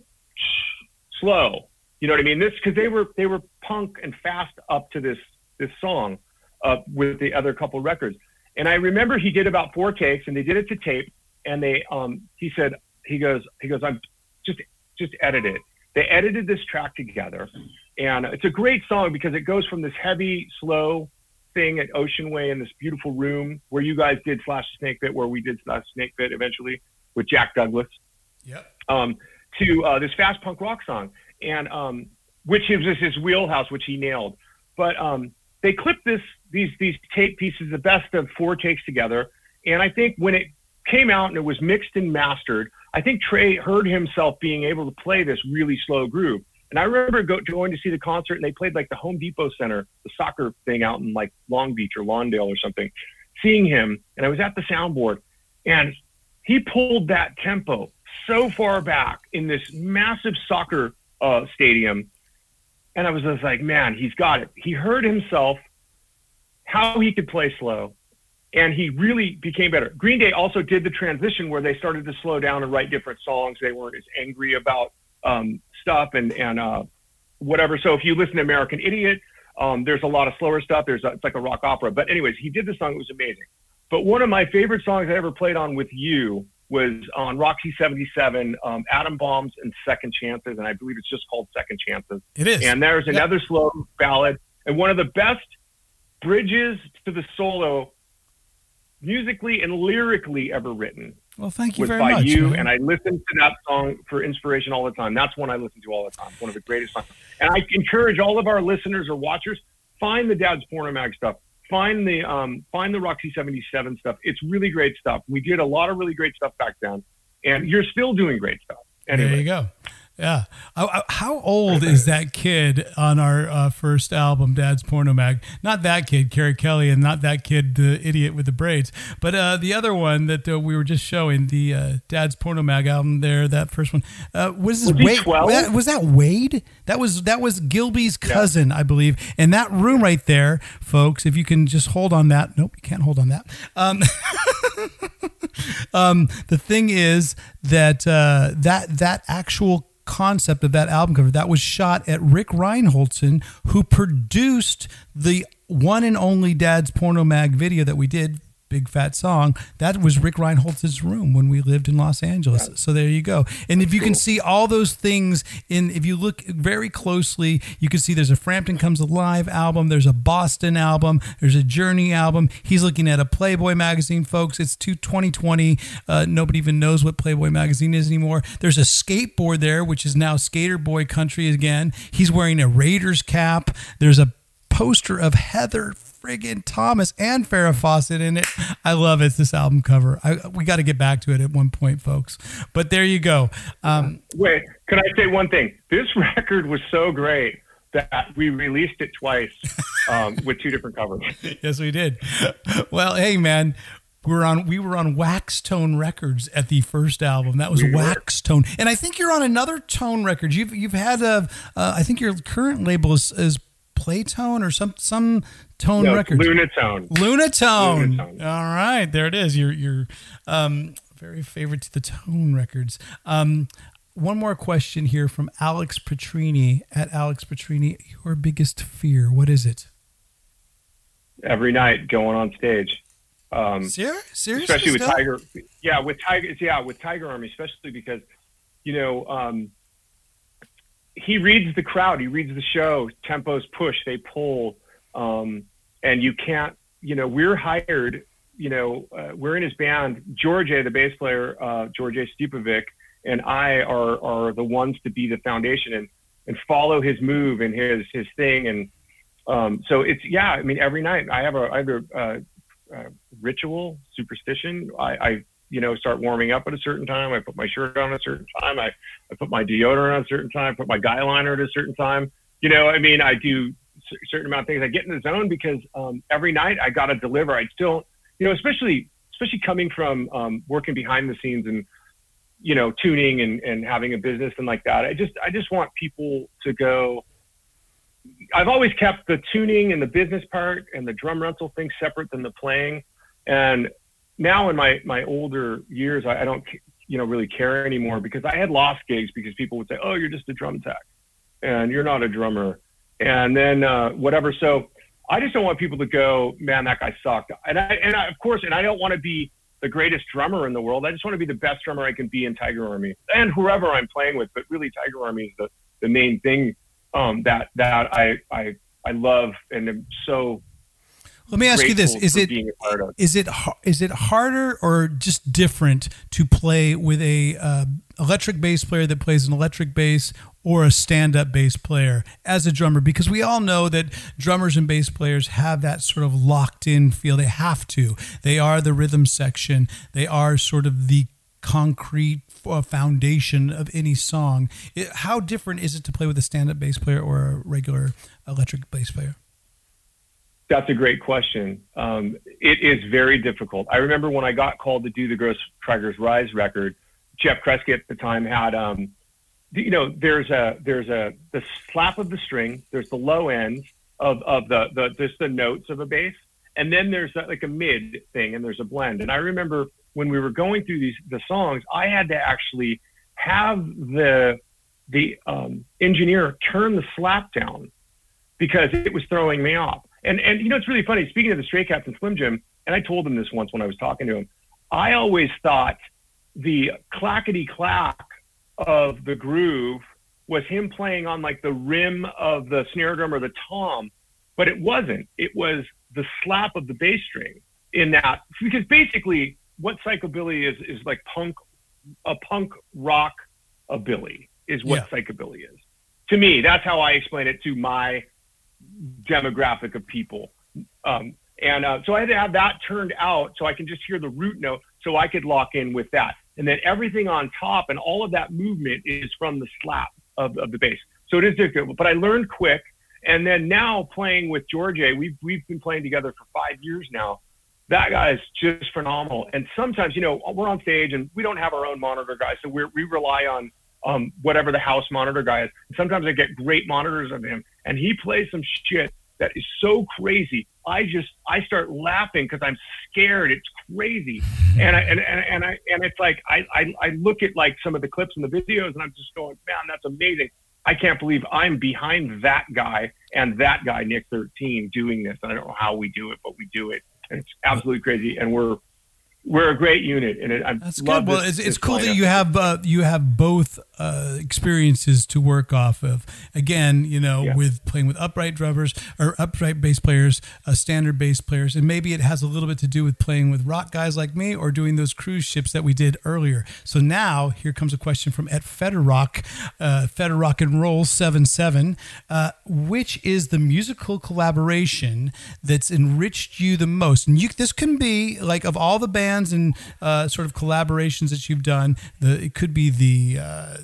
slow. You know what I mean? This because they were they were punk and fast up to this this song uh, with the other couple records. And I remember he did about four takes, and they did it to tape. And they um he said he goes he goes I'm just just edit it. They edited this track together, and it's a great song because it goes from this heavy slow thing at Ocean Way in this beautiful room where you guys did Flash Snake Pit, where we did Slash Snake Pit eventually with Jack Douglas Yep. um, to uh, this fast punk rock song, and um, which is his wheelhouse, which he nailed. But um, they clipped this these these tape pieces, the best of four takes together, and I think when it came out and it was mixed and mastered, I think Tré heard himself being able to play this really slow groove. And I remember go, going to see the concert, and they played like the Home Depot Center, the soccer thing out in like Long Beach or Lawndale or something. Seeing him, and I was at the soundboard, and he pulled that tempo so far back in this massive soccer uh, stadium. And I was just like, man, he's got it. He heard himself how he could play slow, and he really became better. Green Day also did the transition where they started to slow down and write different songs. They weren't as angry about um, stuff and and uh, whatever. So if you listen to American Idiot, um, there's a lot of slower stuff. There's a, it's like a rock opera. But anyways, he did the song. It was amazing. But one of my favorite songs I ever played on with you was on Roxy 77, um, Atom Bombs and Second Chances. And I believe it's just called Second Chances. It is. And there's Yep. another slow ballad and one of the best bridges to the solo musically and lyrically ever written well, thank you was very by much. you. man. And I listen to that song for inspiration all the time. That's one I listen to all the time. One of the greatest songs. And I encourage all of our listeners or watchers, find the Dad's Porno Mag stuff. Find the um, find the Roxy 77 stuff. It's really great stuff. We did a lot of really great stuff back then. And you're still doing great stuff. Anyway. There you go. Yeah. How old is that kid on our uh, first album, Dad's Porno Mag? Not that kid, Keri Kelli, and not that kid, the idiot with the braids, but uh, the other one that uh, we were just showing, the uh, Dad's Porno Mag album. There, that first one. Uh, was this Was Wade? 12? that- was that Wade? That was that was Gilby's cousin, I believe. And that room right there, folks. If you can just hold on that. Nope, you can't hold on that. Um, um, the thing is that uh, that that actual concept of that album cover that was shot at Rick Reinholdson, who produced the one and only Dad's Porno Mag video that we did. Big fat song. That was Rick Reinholtz's room when we lived in Los Angeles. So there you go. And if you can see all those things in, if you look very closely, you can see there's a Frampton Comes Alive album, there's a Boston album, there's a Journey album. He's looking at a Playboy magazine, folks. It's 2020. Uh, nobody even knows what Playboy magazine is anymore. There's a skateboard there, which is now Skater Boy Country again. He's wearing a Raiders cap. There's a poster of Heather friggin' Thomas and Farrah Fawcett in it. I love it. It's this album cover. I, we got to get back to it at one point, folks. But there you go. Um, Wait, can I say one thing? This record was so great that we released it twice um, with two different covers. yes, we did. Well, hey, man. We were on we were on Wax Tone Records at the first album. That was We were. Wax Tone, and I think you're on another Tone Records. You've you've had a uh, I think your current label is, is Playtone or some some Tone No, Records. Lunatone. Lunatone. Lunatone. All right, there it is. Your your um, very favorite to the Tone Records. Um, one more question here from Alex Petrini at Alex Petrini. Your biggest fear? What is it? Every night going on stage. Um, Ser- seriously, especially with? Tiger. Yeah, with Tiger. Yeah, with Tiger Army, especially because you know um, he reads the crowd. He reads the show. Tempos push, they pull, um, and you can't. You know, we're hired. You know, uh, we're in his band. George, a, the bass player, uh, George A. Stijepovic, and I are are the ones to be the foundation and and follow his move and his his thing and. Um, so it's yeah. I mean, every night I have a I have a uh, uh, ritual, superstition. I, I, you know, start warming up at a certain time. I put my shirt on at a certain time. I, I put my deodorant on a certain time. I put my guy liner at a certain time. You know, I mean, I do a certain amount of things. I get in the zone because um, every night I got to deliver. I still, you know, especially especially coming from um, working behind the scenes and you know tuning and, and having a business and like that. I just I just want people to go. I've always kept the tuning and the business part and the drum rental thing separate than the playing. And now in my, my older years, I, I don't, you know, really care anymore because I had lost gigs because people would say, Oh, you're just a drum tech and you're not a drummer. And then, uh, whatever. So I just don't want people to go, man, that guy sucked. And I, and I, of course, and I don't want to be the greatest drummer in the world. I just want to be the best drummer I can be in Tiger Army and whoever I'm playing with. But really, Tiger Army is the, the main thing um, that that I, I I love and am so. Let me ask you this: Is it being a part of. is it is it harder or just different to play with a uh, electric bass player that plays an electric bass or a stand-up bass player as a drummer? Because we all know that drummers and bass players have that sort of locked-in feel. They have to. They are the rhythm section. They are sort of the concrete uh, foundation of any song. How different is it to play with a stand-up bass player or a regular electric bass player? That's a great question. Um, it is very difficult. I remember when I got called to do the Ghost Tigers Rise record, Geoff Kresge at the time had, um, you know, there's a there's a the slap of the string, there's the low end of of the the just the notes of a bass, and then there's a, like a mid thing, and there's a blend. And I remember when we were going through these the songs, I had to actually have the the um, engineer turn the slap down because it was throwing me off. And and you know it's really funny. Speaking of the Stray Cats and Slim Jim, and I told him this once when I was talking to him. I always thought the clackety clack of the groove was him playing on like the rim of the snare drum or the tom, but it wasn't. It was the slap of the bass string in that because basically what psychobilly is is like punk a punk rock ability is what Yeah. psychobilly is. To me, that's how I explain it to my demographic of people. Um, and uh, so I had to have that turned out so I can just hear the root note so I could lock in with that. And then everything on top and all of that movement is from the slap of, of the bass. So it is difficult, but I learned quick. And then now playing with George, we've, we've been playing together for five years now. That guy is just phenomenal. And sometimes, you know, we're on stage and we don't have our own monitor guy. So we're, we rely on um, whatever the house monitor guy is. Sometimes I get great monitors of him and he plays some shit that is so crazy. I just I start laughing because I'm scared. It's crazy, and I and, and, and I and it's like I, I I look at like some of the clips and the videos, and I'm just going, man, that's amazing. I can't believe I'm behind that guy and that guy Nick 13 doing this. I don't know how we do it, but we do it, and it's absolutely crazy. And we're we're a great unit, and it, I That's good. Well, this- it's, it's cool that you have uh, you have both uh, experiences to work off of. Again, you know, Yeah. with playing with upright drummers or upright bass players, uh, standard bass players, and maybe it has a little bit to do with playing with rock guys like me or doing those cruise ships that we did earlier. So now here comes a question from at Federock, uh, Feder Rock and Roll seven seven. Uh, which is the musical collaboration that's enriched you the most? And you, this can be like of all the bands and uh, sort of collaborations that you've done. The it could be the uh,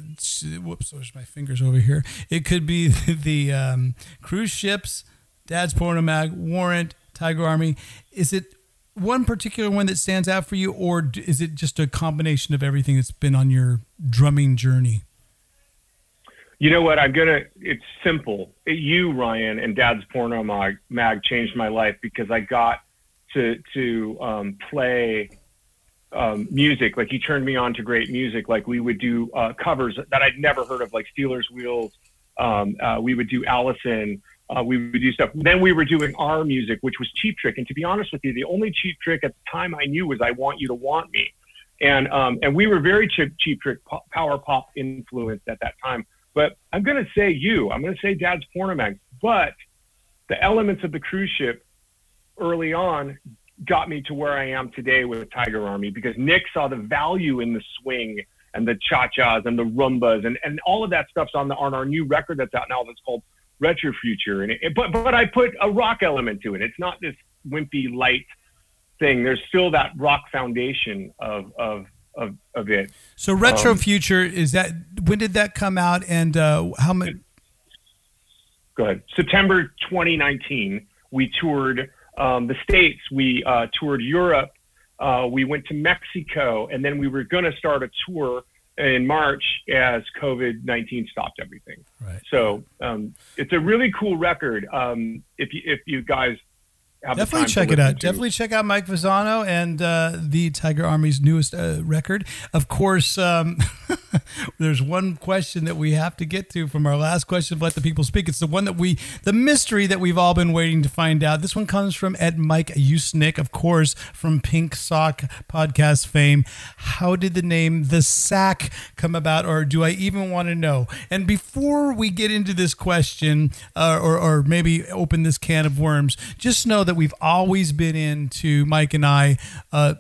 whoops, there's my fingers over here. It could be the um, cruise ships, Dad's Porno Mag, Warrant, Tiger Army. Is it one particular one that stands out for you, or is it just a combination of everything that's been on your drumming journey? You know what? I'm gonna. It's simple. You, Ryan, and Dad's Porno Mag, mag changed my life because I got to to um, play um, music. Like he turned me on to great music. Like we would do uh, covers that I'd never heard of, like Stealers Wheels. Um, uh, we would do Allison. Uh, we would do stuff. Then we were doing our music, which was Cheap Trick. And to be honest with you, the only Cheap Trick at the time I knew was "I Want You to Want Me," and um, and we were very cheap, cheap Trick power pop influenced at that time. But I'm going to say you. I'm going to say Dad's Porno Mag. But the elements of the cruise ship early on got me to where I am today with Tiger Army because Nick saw the value in the swing and the cha-chas and the rumbas and, and all of that stuff's on the on our new record that's out now that's called Retro Future. And it, but but I put a rock element to it. It's not this wimpy light thing. There's still that rock foundation of of of, of it. So retro Um, future is that when did that come out and uh, how much? Go ahead. September 2019, we toured um, the states. We uh, toured Europe. Uh, we went to Mexico, and then we were going to start a tour in March as COVID 19 stopped everything. Right. So um, it's a really cool record. Um, if you if you guys Definitely check it out. to. Definitely check out Mike Fasano and uh, the Tiger Army's newest uh, record. Of course, um, there's one question that we have to get to from our last question. of Let the people speak. It's the one that we, the mystery that we've all been waiting to find out. This one comes from Ed Mike Usnick, of course, from Pink Sock podcast fame. How did the name The Sack come about, or do I even want to know? And before we get into this question, uh, or, or maybe open this can of worms, just know that we've always been into Mike and I. Uh,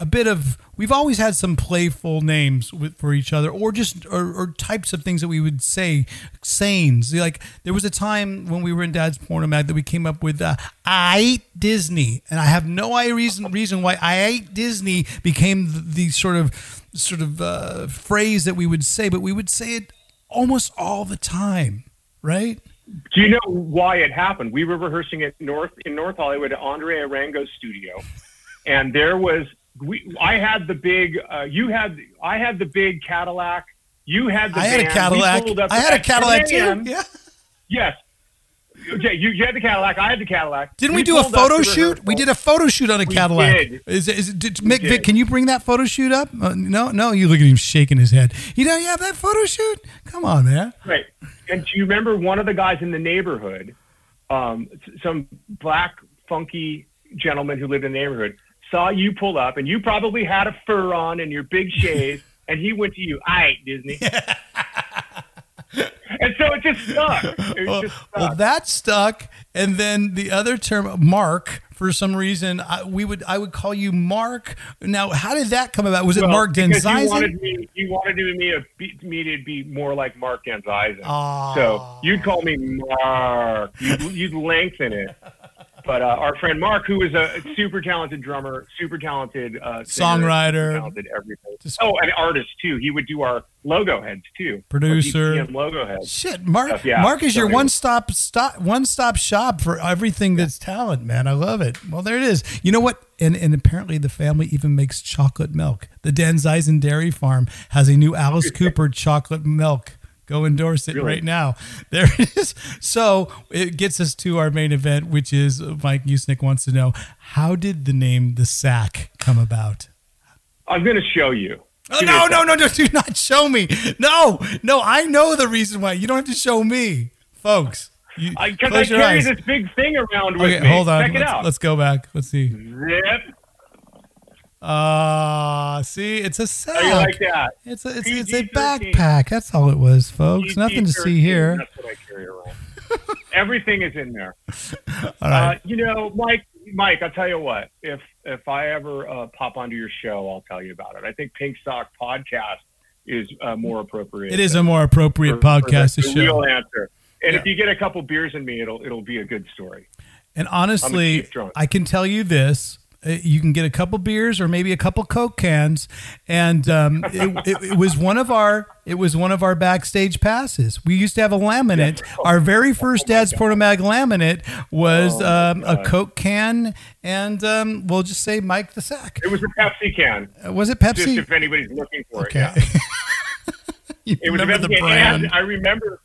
a bit of we've always had some playful names with, for each other or just or, or types of things that we would say sayings. Like there was a time when we were in dad's porno mag that we came up with uh, i ate disney. And i have no reason reason why i ate disney became the, the sort of sort of uh, phrase that we would say but we would say it almost all the time right? Do you know why it happened? We were rehearsing at North in North Hollywood at Andre Arango's studio, and there was we. I had the big. Uh, you had. I had the big Cadillac. You had the. i had a cadillac i had a cadillac too yeah Yes. Okay, you, you had the Cadillac. I had the Cadillac. Didn't we, do a photo shoot? We did a photo shoot on a We Cadillac. did. Is, is did, Mick, did. Vic, can you bring that photo shoot up? Uh, no, no. You look at him shaking his head. You don't have that photo shoot? Come on, man. Right. And do you remember one of the guys in the neighborhood, um, some black, funky gentleman who lived in the neighborhood, saw you pull up, and you probably had a fur on and your big shave, and he went to you, "All right, Disney." and so it just stuck. It Well, just stuck. well, that stuck, and then the other term, Mark. For some reason, I, we would I would call you Mark. Now, how did that come about? Was it Well, Mark because You Denzizen? wanted me, you wanted me to be, me to be more like Mark Denzizen. So ah. you'd call me Mark. You'd, you'd lengthen it. But uh, our friend Mark, who is a super talented drummer, super talented uh, singer, Songwriter. super talented everything. Just- oh, an artist too. He would do our logo heads too. Producer. Logo heads. Shit, Mark. Stuff, yeah. Mark is your one stop stop one stop shop for everything that's talent, man. I love it. Well, there it is. You know what? And and apparently the family even makes chocolate milk. The Denzizen Dairy Farm has a new Alice Cooper chocolate milk. Go endorse it Really? right now. There it is. So it gets us to our main event, which is uh, Mike Usnick wants to know how did the name the Sack come about? I'm going to show you. Oh, Give me a no, no, no, no, do not show me. No, no, I know the reason why. You don't have to show me, folks. You, Because I, close your carry eyes. this big thing around with Okay, me. hold on. Check it let's, out. let's go back. Let's see. Zip. Ah, see, it's a sack. Like that? It's a it's, it's a backpack. That's all it was, folks. Nothing to see here. That's what I carry around. Everything is in there. All right. Uh, you know, Mike. Mike, I'll tell you what. If if I ever uh, pop onto your show, I'll tell you about it. I think Pink Sock Podcast is uh, more appropriate. it is a more appropriate for- for podcast the, to the show. real answer. And Yeah. if you get a couple beers in me, it'll it'll be a good story. And honestly. I can tell you this. Uh, You can get a couple beers or maybe a couple Coke cans, and um, it, it, it was one of our it was one of our backstage passes. We used to have a laminate. Our very first Dad's Porno Mag laminate was Oh, um, a Coke can, and um, we'll just say Mike the Sack. It was a Pepsi can. Uh, Was it pepsi Just if anybody's looking for Okay. it. Yeah. It was a Pepsi the brand? And I remember.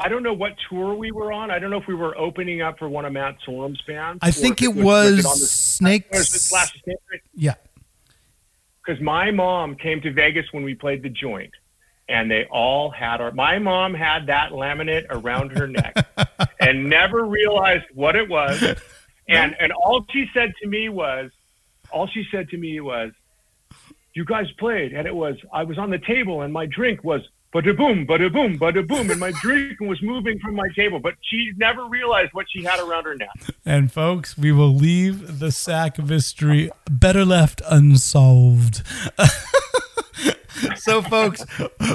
I don't know what tour we were on. I don't know if we were opening up for one of Matt Sorum's bands. I think it was on the- Snakes. was it Slash the Snake? Yeah. because my mom came to Vegas when we played the joint, and they all had our. My mom had that laminate around her neck, and never realized what it was, and and all she said to me was, all she said to me was, "You guys played," and it was I was on the table, and my drink was. Bada boom, bada boom, bada boom, and my drink was moving from my table, but she never realized what she had around her neck. And folks, we will leave the sack mystery better left unsolved. so folks,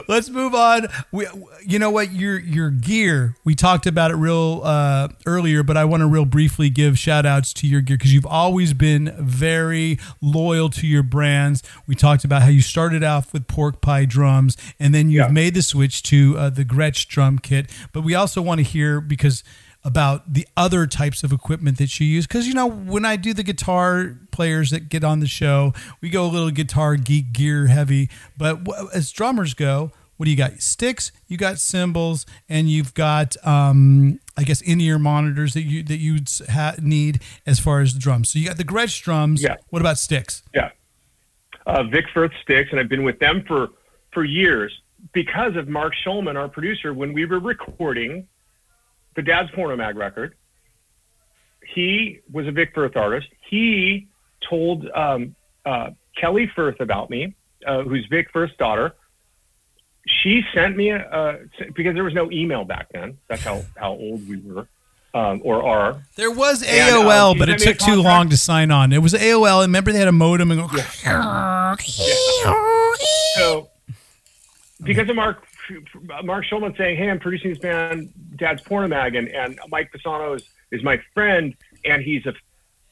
let's move on. We, you know what? Your your gear. We talked about it real uh, earlier, but I want to real briefly give shout outs to your gear because you've always been very loyal to your brands. We talked about how you started off with pork pie drums, and then you've Yeah. made the switch to uh, the Gretsch drum kit. But we also want to hear because about the other types of equipment that you use. Because you know when i do the guitar players that get on the show we go a little guitar geek gear heavy but as drummers go what do you got? Sticks you got cymbals and you've got um, i guess in-ear monitors that you that you ha- need as far as the drums. So you got the gretsch drums. Yeah. what about sticks? Yeah. Uh, Vic Firth Sticks, and I've been with them for, for years. Because of Mark Schulman, our producer, when we were recording the Dad's Porno Mag record. He was a Vic Firth artist. He told um, uh, Kelly Firth about me, uh, who's Vic Firth's daughter. She sent me a, uh, because there was no email back then. That's how, how old we were um, or are. there was And, uh, AOL, but it sent me a took too long to sign on. It was AOL. and Remember, they had a modem and go. So, because of Mark Mark Schulman saying, "Hey, I'm producing this band, Dad's Porno Mag," and, and Mike Fasano is, is my friend, and he's a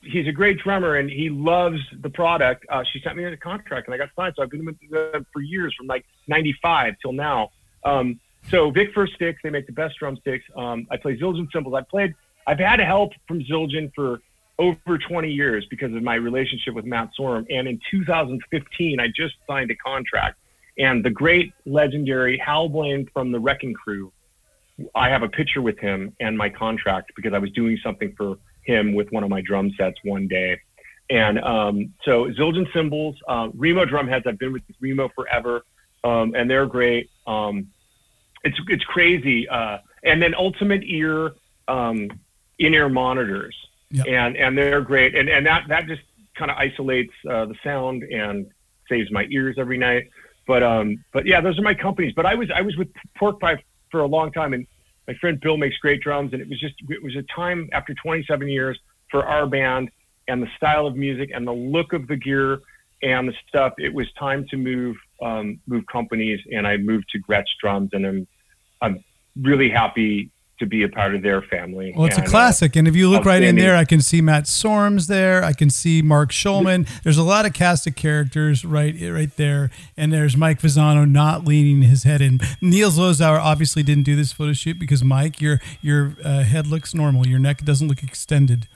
he's a great drummer, and he loves the product. Uh, she sent me a contract, and I got signed. So I've been with them for years, from like '95 till now. Um, so Vic Firth Sticks, they make the best drumsticks. Um, I play Zildjian cymbals. I've played. I've had help from Zildjian for over 20 years because of my relationship with Matt Sorum. And in 2015, I just signed a contract. And the great legendary Hal Blaine from the Wrecking Crew, I have a picture with him and my contract because I was doing something for him with one of my drum sets one day. And um, so Zildjian cymbals, uh, Remo drum heads, I've been with Remo forever, um, and they're great. Um, it's it's crazy. Uh, and then Ultimate Ear um, in-ear monitors, Yep. and and they're great. And and that that just kind of isolates uh, the sound and saves my ears every night. But um, but yeah, those are my companies. But I was I was with Pork Pie for a long time, and my friend Bill makes great drums, and it was just it was a time after 27 years for our band and the style of music and the look of the gear and the stuff. It was time to move um, move companies, and I moved to Gretsch Drums, and I'm I'm really happy to be a part of their family. Well, it's a And, uh, classic, and if you look right in there, I can see Matt Sorum's there. I can see Mark Schulman. There's a lot of cast of characters right right there, and there's Mike Fasano not leaning his head in. Neil Zlozower obviously didn't do this photo shoot because Mike, your your uh, head looks normal. Your neck doesn't look extended.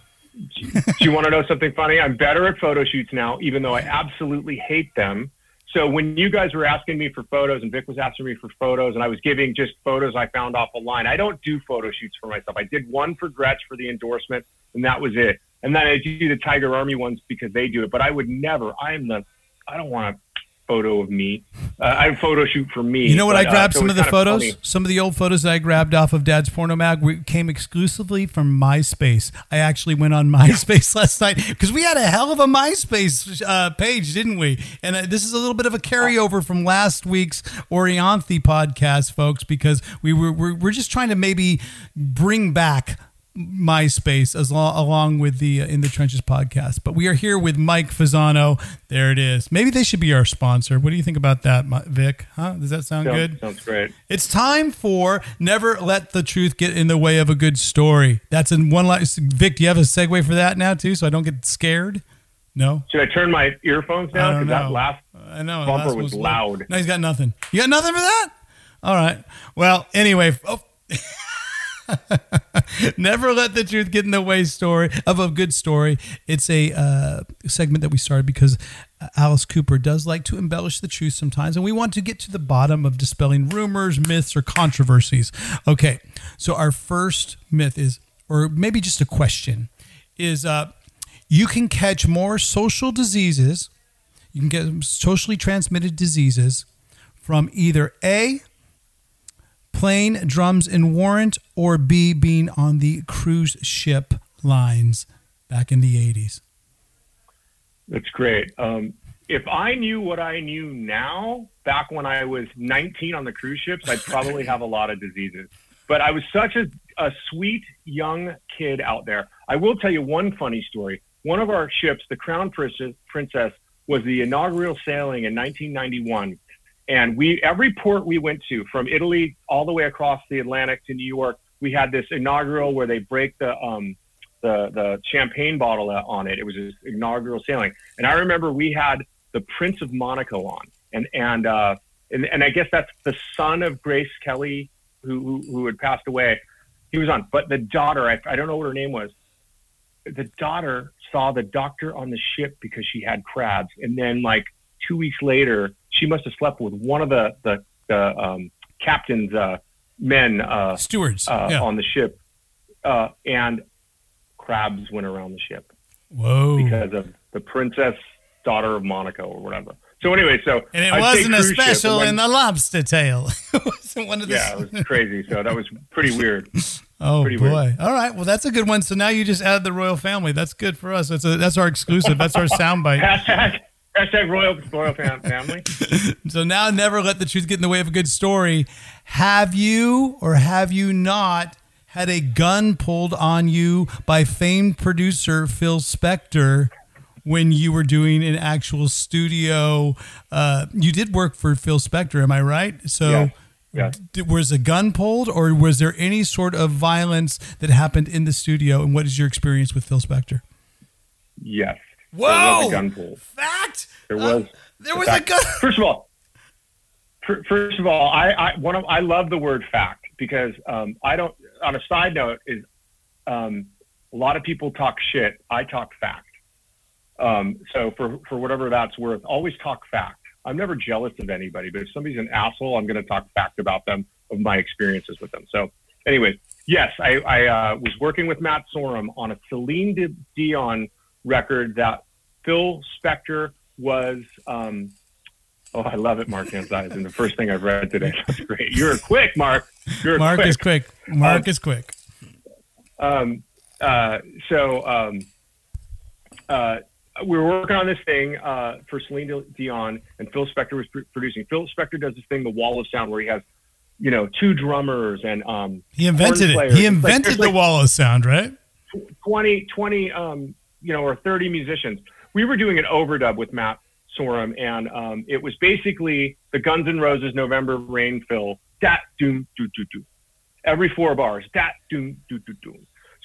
Do you want to know something funny? I'm better at photo shoots now, even though I absolutely hate them. So when you guys were asking me for photos and Vic was asking me for photos and I was giving just photos I found off a line, I don't do photo shoots for myself. I did one for Gretsch for the endorsement and that was it. And then I do the Tiger Army ones because they do it. But I would never, I'm the, I don't want a photo of me. Uh, I photo shoot for me. You know what? But, I uh, grabbed so some of the photos. Some of the old photos that I grabbed off of Dad's Porno Mag we, came exclusively from MySpace. I actually went on MySpace last night because we had a hell of a MySpace uh, page, didn't we? And uh, this is a little bit of a carryover from last week's Orianthi podcast, folks, because we were we're, we're just trying to maybe bring back MySpace as lo- along with the uh, In the Trenches podcast. But we are here with Mike Fasano. There it is. Maybe they should be our sponsor. What do you think about that, Vic? Huh? Does that sound Sounds- good? Sounds great. It's time for never let the truth get in the way of a good story. That's in one line. Vic, do you have a segue for that now too, so I don't get scared? No, Should I turn my earphones down? Because that last I know. bumper last was one loud. No, he's got nothing. You got nothing for that? All right. Well, anyway. Oh. Never let the truth get in the way story of a good story. It's a uh, segment that we started because Alice Cooper does like to embellish the truth sometimes, and we want to get to the bottom of dispelling rumors, myths, or controversies. Okay, so our first myth is, or maybe just a question, is uh, you can catch more social diseases, you can get socially transmitted diseases from either A, playing drums in Warrant, or B, being on the cruise ship lines back in the 80s. That's great. Um, if I knew what I knew now, back when I was 19 on the cruise ships, I'd probably have a lot of diseases. But I was such a, a sweet young kid out there. I will tell you one funny story. One of our ships, the Crown Princess, Princess was the inaugural sailing in 1991. And we, every port we went to, from Italy all the way across the Atlantic to New York, we had this inaugural where they break the um, the the champagne bottle on it. It was this inaugural sailing, and I remember we had the Prince of Monaco on, and and uh, and, and I guess that's the son of Grace Kelly, who who, who had passed away. He was on, but the daughter, I, I don't know what her name was. The daughter saw the doctor on the ship because she had crabs, and then like two weeks later, she must have slept with one of the the, the um, captain's uh, men uh, Stewards. uh, yeah. on the ship, uh, and crabs went around the ship Whoa. because of the princess daughter of Monaco or whatever. So anyway, so and it I'd wasn't a special in the lobster tail. it wasn't one of the. yeah, it was crazy. So that was pretty weird. oh pretty boy! weird. All right, well that's a good one. So now you just added the royal family. That's good for us. That's a, that's our exclusive. That's our soundbite. hashtag hashtag royal royal family. So now, never let the truth get in the way of a good story. Have you or have you not had a gun pulled on you by famed producer Phil Spector when you were doing an actual studio? Uh, you did work for Phil Spector, am I right? So. Yeah. Yeah. Was a gun pulled, or was there any sort of violence that happened in the studio? And what is your experience with Phil Spector? Yes. There Whoa! was a gun pull. Fact. There Uh, was. there was a gun. First of all, fir- first of all, I, I one of I love the word fact because um, I don't. On a side note, is um, a lot of people talk shit. I talk fact. Um, so for for whatever that's worth, always talk fact. I'm never jealous of anybody, but if somebody's an asshole, I'm going to talk fact about them of my experiences with them. So, anyway, yes, I, I uh, was working with Matt Sorum on a Celine Dion record that Phil Spector was. Um, oh, I love it, Mark Anzais. And the first thing I've read today. That's great. You're quick, Mark. You're Mark quick. is quick. Mark Um, is quick. Um, uh, so um, uh, we were working on this thing uh, for Celine Dion, and Phil Spector was pr- producing. Phil Spector does this thing, the Wall of Sound, where he has, you know, two drummers and um, He invented it. players. He It's like- invented the like- wall of sound, right? 20, 20 um, you know, or 30 musicians. We were doing an overdub with Matt Sorum, and um, it was basically the Guns N' Roses November Rain fill, dat, doom, doo, doo, doo. Every four bars, dat, doom, doo, doo, doo.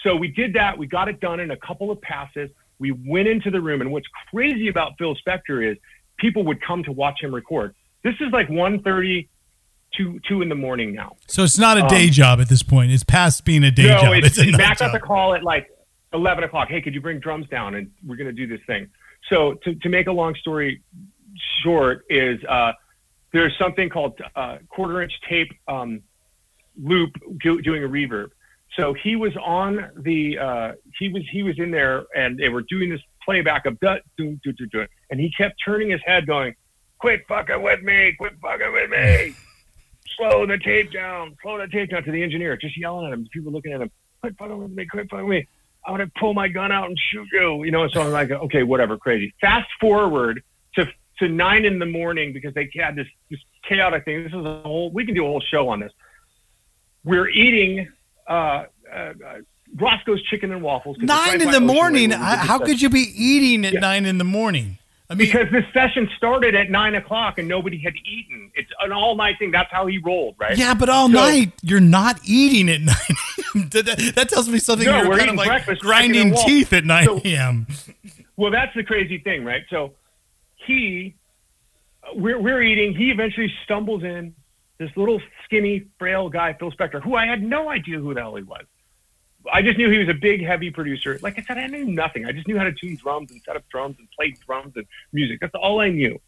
So we did that. We got it done in a couple of passes. We went into the room, and what's crazy about Phil Spector is people would come to watch him record. This is like 1.30, 2, 2 in the morning now. So it's not a day job at this point. It's past being a day Um, no, job. it's, night Matt got the call at like 11 o'clock. Hey, could you bring drums down? And we're going to do this thing. So to, to make a long story short is uh, there's something called uh, quarter inch tape um, loop do, doing a reverb. So he was on the uh, he was he was in there and they were doing this playback of da, doom, doo, doo, doo, and he kept turning his head going, "Quit fucking with me! Quit fucking with me! Slow the tape down! Slow the tape down!" To the engineer, just yelling at him. People looking at him, "Quit fucking with me! Quit fucking with me! I'm gonna pull my gun out and shoot you!" You know. So I'm like, "Okay, whatever, crazy." Fast forward to to nine in the morning because they had this this chaotic thing. This is a whole. We can do a whole show on this. We're eating uh, uh, uh, Roscoe's Chicken and waffles. Nine in the morning. where we I- did this How could you be eating at Yeah. nine in the morning? I mean, Because this session started at nine o'clock and nobody had eaten. It's an all night thing. That's how he rolled, right? yeah, but all So- night you're not eating at nine. that, that- tells me something. No, you're we're eating like breakfast, grinding teeth at nine So- p.m. well, that's the crazy thing, right? So he, we're, we're eating. He eventually stumbles in. This little skinny, frail guy, Phil Spector, who I had no idea who the hell he was. I just knew he was a big, heavy producer. Like I said, I knew nothing. I just knew how to tune drums and set up drums and play drums and music. That's all I knew.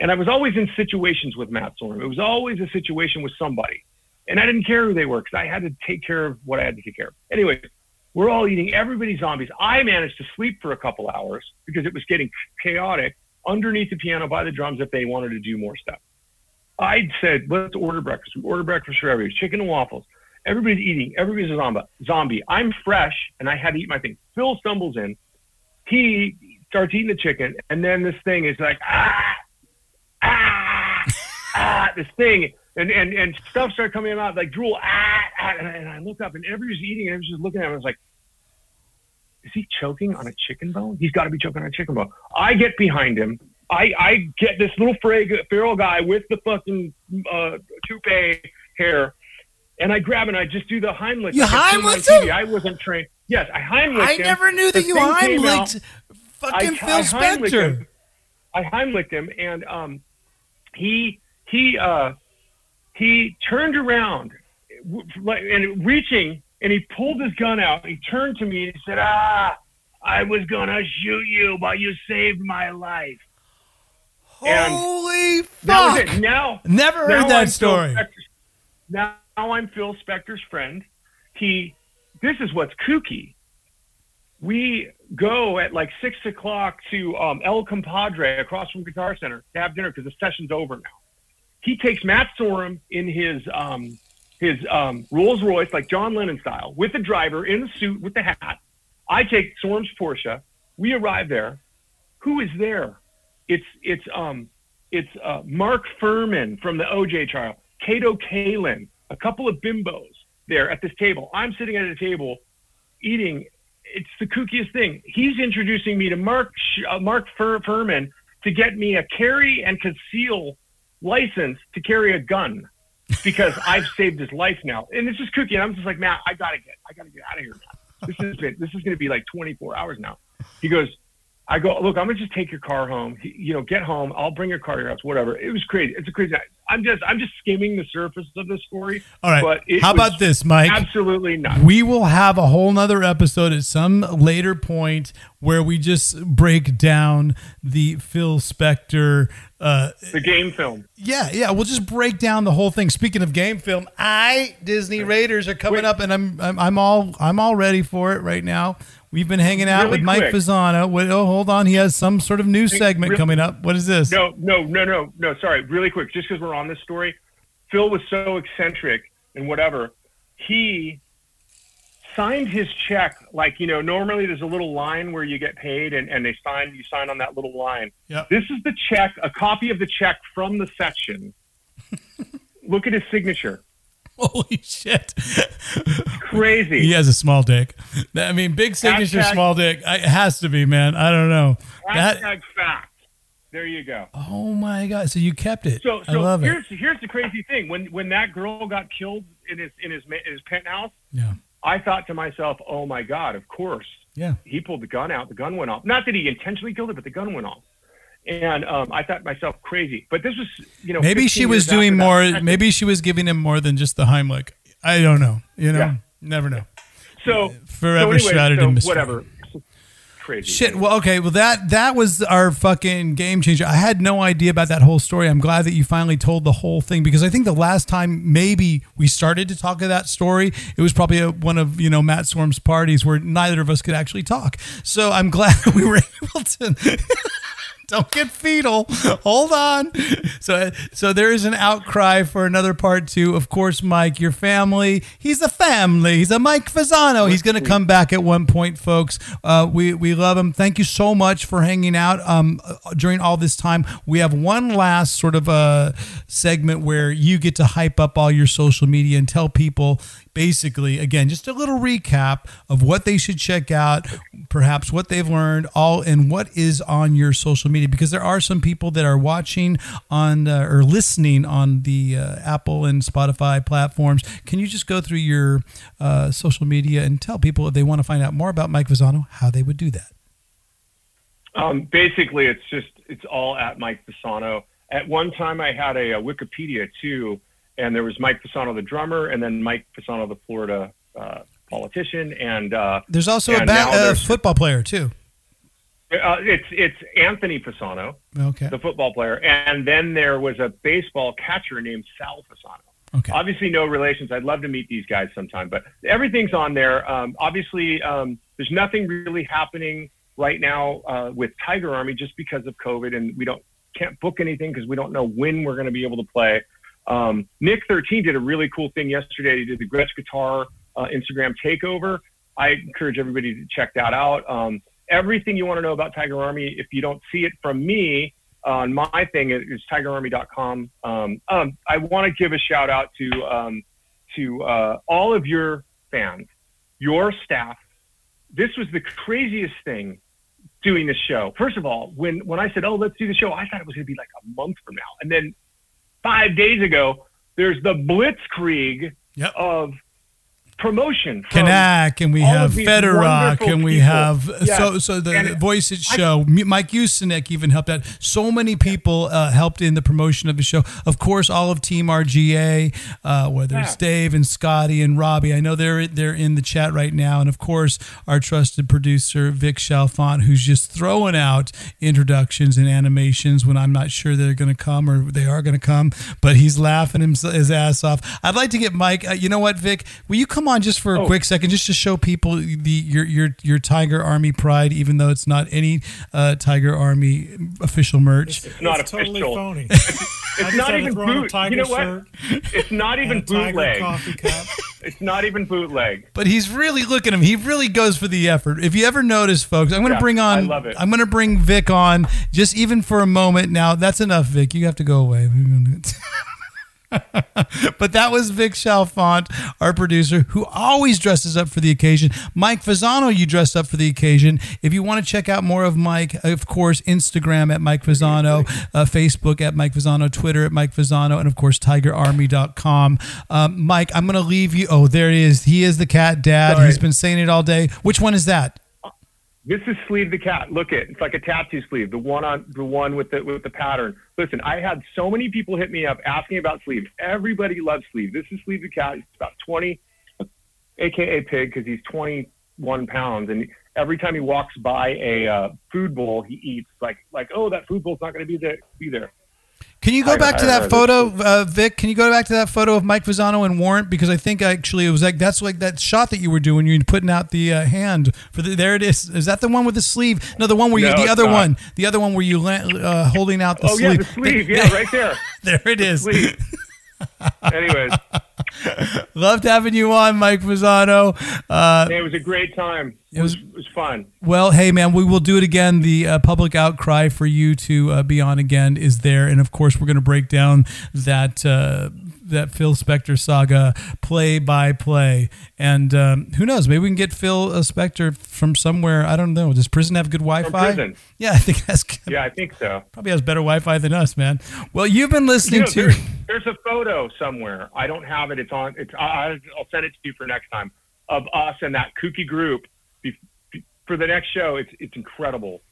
And I was always in situations with Matt Sorum. It was always a situation with somebody. And I didn't care who they were because I had to take care of what I had to take care of. Anyway, we're all eating everybody's zombies. I managed to sleep for a couple hours because it was getting chaotic underneath the piano by the drums if they wanted to do more stuff. I said, let's order breakfast. We order breakfast for everybody, chicken and waffles. Everybody's eating. Everybody's a zombie. Zombie. I'm fresh, and I had to eat my thing. Phil stumbles in. He starts eating the chicken, and then this thing is like ah, ah, ah. This thing, and and and stuff started coming out like drool. Ah, ah and, I, and I look up, and everybody's eating, and everybody's just looking at him. I was like, is he choking on a chicken bone? He's got to be choking on a chicken bone. I get behind him. I, I get this little feral guy with the fucking uh, toupee hair, and I grab and I just do the Heimlich. You Heimlich him? I wasn't trained. Yes, I Heimlich him. I him. never knew that The you thing came Heimlicked out. fucking I, Phil I Spector. him. I Heimlicked him, and um, he he uh, he turned around, like and reaching, and he pulled his gun out. He turned to me and he said, "Ah, I was gonna shoot you, but you saved my life." And Holy That was fuck! it. Now Never now heard that I'm story. Spector's- now I'm Phil Spector's friend. He, this is what's kooky. We go at like six o'clock to um, El Compadre across from Guitar Center to have dinner because the session's over now. He takes Matt Sorum in his um, his um, Rolls Royce, like John Lennon style, with the driver in the suit with the hat. I take Sorum's Porsche. We arrive there. Who is there? It's it's um it's uh, Mark Fuhrman from the OJ trial, Kato Kaelin, a couple of bimbos there at this table. I'm sitting at a table eating. It's the kookiest thing. He's introducing me to Mark uh, Mark Fur- Fuhrman to get me a carry and conceal license to carry a gun because I've saved his life now. And this is kooky. And I'm just like, Matt, I gotta get, I gotta get out of here. Now. This is been, this is going to be like 24 hours now. He goes, I go, look, I'm gonna just take your car home. You know, get home. I'll bring your car to your house. Whatever. It was crazy. It's a crazy night. I'm just, I'm just skimming the surface of this story. All right. But How about this, Mike? Absolutely not. We will have a whole nother episode at some later point where we just break down the Phil Spector. Uh, The game film. yeah, yeah, we'll just break down the whole thing. Speaking of game film, I Disney Raiders are coming Wait. up, and I'm, I'm I'm all I'm all ready for it right now. We've been hanging out Really with Mike quick. Fasano. Wait, oh, hold on, he has some sort of news segment coming up. What is this? No, no, no, no, no. Sorry, really quick. Just because we're on this story, Phil was so eccentric and whatever. He signed his check like you know. Normally, there's a little line where you get paid, and, and they sign. You sign on that little line. Yep. This is the check, a copy of the check from the section. Look at his signature. Holy shit! Crazy. he has a small dick. I mean, big signature, Hashtag- small dick. I, it has to be, man. I don't know. That. Hashtag fact. There you go. Oh my god! So you kept it. So, I so love it. here's here's the crazy thing. When when that girl got killed in his in his ma- in his penthouse, Yeah. I thought to myself, "Oh my God! Of course, Yeah. he pulled the gun out. The gun went off. Not that he intentionally killed it, but the gun went off." And um, I thought myself, "Crazy!" But this was, you know, Maybe she was doing that. more. Maybe she was giving him more than just the Heimlich. I don't know. You know, Yeah. never know. So Forever so anyway, shrouded so in mystery. Whatever. Crazy. Shit. Well, okay. Well, that that was our fucking game changer. I had no idea about that whole story. I'm glad that you finally told the whole thing because I think the last time maybe we started to talk of that story, it was probably a, one of you know Matt Sorum's parties where neither of us could actually talk. So I'm glad we were able to. Don't get fetal. Hold on. So, so there is an outcry for another part two. Of course, Mike, your family. He's a family. He's a Mike Fasano. He's going to come back at one point, folks. Uh, we we love him. Thank you so much for hanging out um, uh, during all this time. We have one last sort of a segment where you get to hype up all your social media and tell people basically again just a little recap of what they should check out perhaps what they've learned all and what is on your social media because there are some people that are watching on uh, or listening on the uh, apple and spotify platforms can you just go through your uh, social media and tell people if they want to find out more about mike Fasano, how they would do that Um, basically, it's just it's all at Mike Fasano. At one time, I had a, a, Wikipedia too, and there was Mike Fasano, the drummer, and then Mike Fasano, the Florida uh, politician, and uh, there's also a ba- football player too. Uh, it's it's Anthony Fasano, okay. the football player, and then there was a baseball catcher named Sal Fasano. Okay. Obviously, no relations. I'd love to meet these guys sometime, but everything's on there. Um, obviously, um, there's nothing really happening right now uh, with Tiger Army just because of COVID, and we don't can't book anything because we don't know when we're going to be able to play. Um, Nick 13 did a really cool thing yesterday. He did the Gretsch Guitar uh, Instagram takeover. I encourage everybody to check that out. Um, everything you want to know about Tiger Army, if you don't see it from me on my thing, is tigerarmy.com. Um, um, I want to give a shout out to um, to uh, all of your fans, your staff. This was the craziest thing doing the show. First of all, when when I said, "Oh, let's do the show," I thought it was going to be like a month from now, and then five days ago, there's the blitzkrieg yep. of promotion. Kanak and we have Federock and we people. have yes. so so the and Voice It show. I, Mike Usenik even helped out. So many people uh, helped in the promotion of the show. Of course, all of Team RGA, uh, whether yeah. it's Dave and Scotty and Robbie. I know they're they're in the chat right now, and of course our trusted producer Vic Chalfant, who's just throwing out introductions and animations when I'm not sure they're going to come or they are going to come, but he's laughing his, his ass off. I'd like to get Mike. Uh, you know what, Vic? Will you come on just for a oh. quick second, just to show people the your your your Tiger Army pride, even though it's not any uh, Tiger Army official merch. It's, it's not it's official. Totally phony. it's, it's not even boot. You know what? It's not even bootleg. it's not even bootleg. But he's really looking at him. He really goes for the effort. If you ever notice, folks, I'm going to yeah, bring on. I love it. I'm going to bring Vic on just even for a moment. Now that's enough, Vic. You have to go away. but that was Vic Chalfant, our producer, who always dresses up for the occasion. Mike Fasano, you dressed up for the occasion. If you want to check out more of Mike, of course, Instagram at Mike Fasano, uh, Facebook at Mike Fasano, Twitter at Mike Fasano, and of course, TigerArmy.com. Um, Mike, I'm going to leave you. Oh, there he is. He is the cat dad. Sorry. He's been saying it all day. Which one is that? This is sleeve the cat. Look at it. It's like a tattoo sleeve. The one on the one with the with the pattern. Listen, I had so many people hit me up asking about sleeve. Everybody loves sleeve. This is sleeve the cat. He's about 20, aka pig, because he's 21 pounds, and every time he walks by a uh, food bowl, he eats like like oh that food bowl's not going to be there be there. Can you go I, back to that I, photo, uh, Vic? Can you go back to that photo of Mike Fasano and Warrant? Because I think actually it was like that's like that shot that you were doing. You're putting out the uh, hand for the. There it is. Is that the one with the sleeve? No, the one where you. No, the other not. one. The other one where you uh, holding out the oh, sleeve. Oh yeah, the sleeve. Yeah, right there. there it is. Anyways. Loved having you on, Mike Fasano. Uh, it was a great time. It was, it was fun. Well, hey, man, we will do it again. The uh, public outcry for you to uh, be on again is there. And of course, we're going to break down that uh, that Phil Spector saga play by play. And um, who knows? Maybe we can get Phil uh, Spector from somewhere. I don't know. Does prison have good Wi-Fi? Yeah, I think that's. Yeah, I think so. Probably has better Wi-Fi than us, man. Well, you've been listening you know, to. There's, there's, a photo somewhere. I don't have it. It's on. It's. I, I'll send it to you for next time of us and that kooky group for the next show. It's it's incredible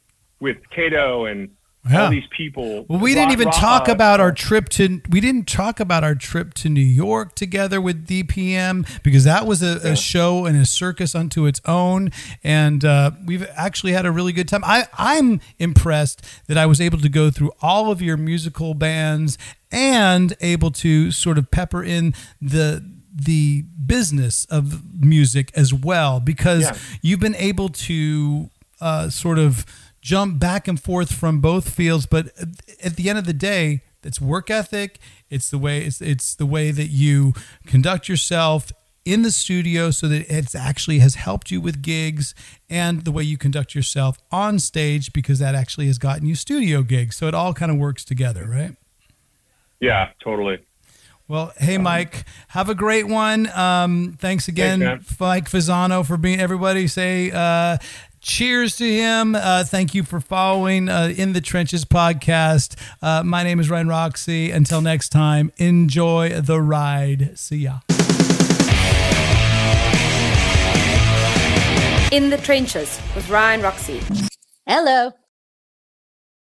with Kato and yeah. all these people. Well, we didn't even talk about our trip to. We didn't talk about our trip to New York together with DPM because that was a, yeah. a show and a circus unto its own, and uh, we've actually had a really good time. I I'm impressed that I was able to go through all of your musical bands and able to sort of pepper in the the business of music as well because yeah. you've been able to uh, sort of jump back and forth from both fields but at the end of the day it's work ethic it's the way it's, it's the way that you conduct yourself in the studio so that it actually has helped you with gigs and the way you conduct yourself on stage because that actually has gotten you studio gigs so it all kind of works together right yeah totally well, hey, Mike, have a great one. Um, thanks again, thanks, Mike Fasano, for being everybody. Say uh, cheers to him. Uh, thank you for following uh, In the Trenches podcast. Uh, my name is Ryan Roxy. Until next time, enjoy the ride. See ya. In the Trenches with Ryan Roxy. Hello.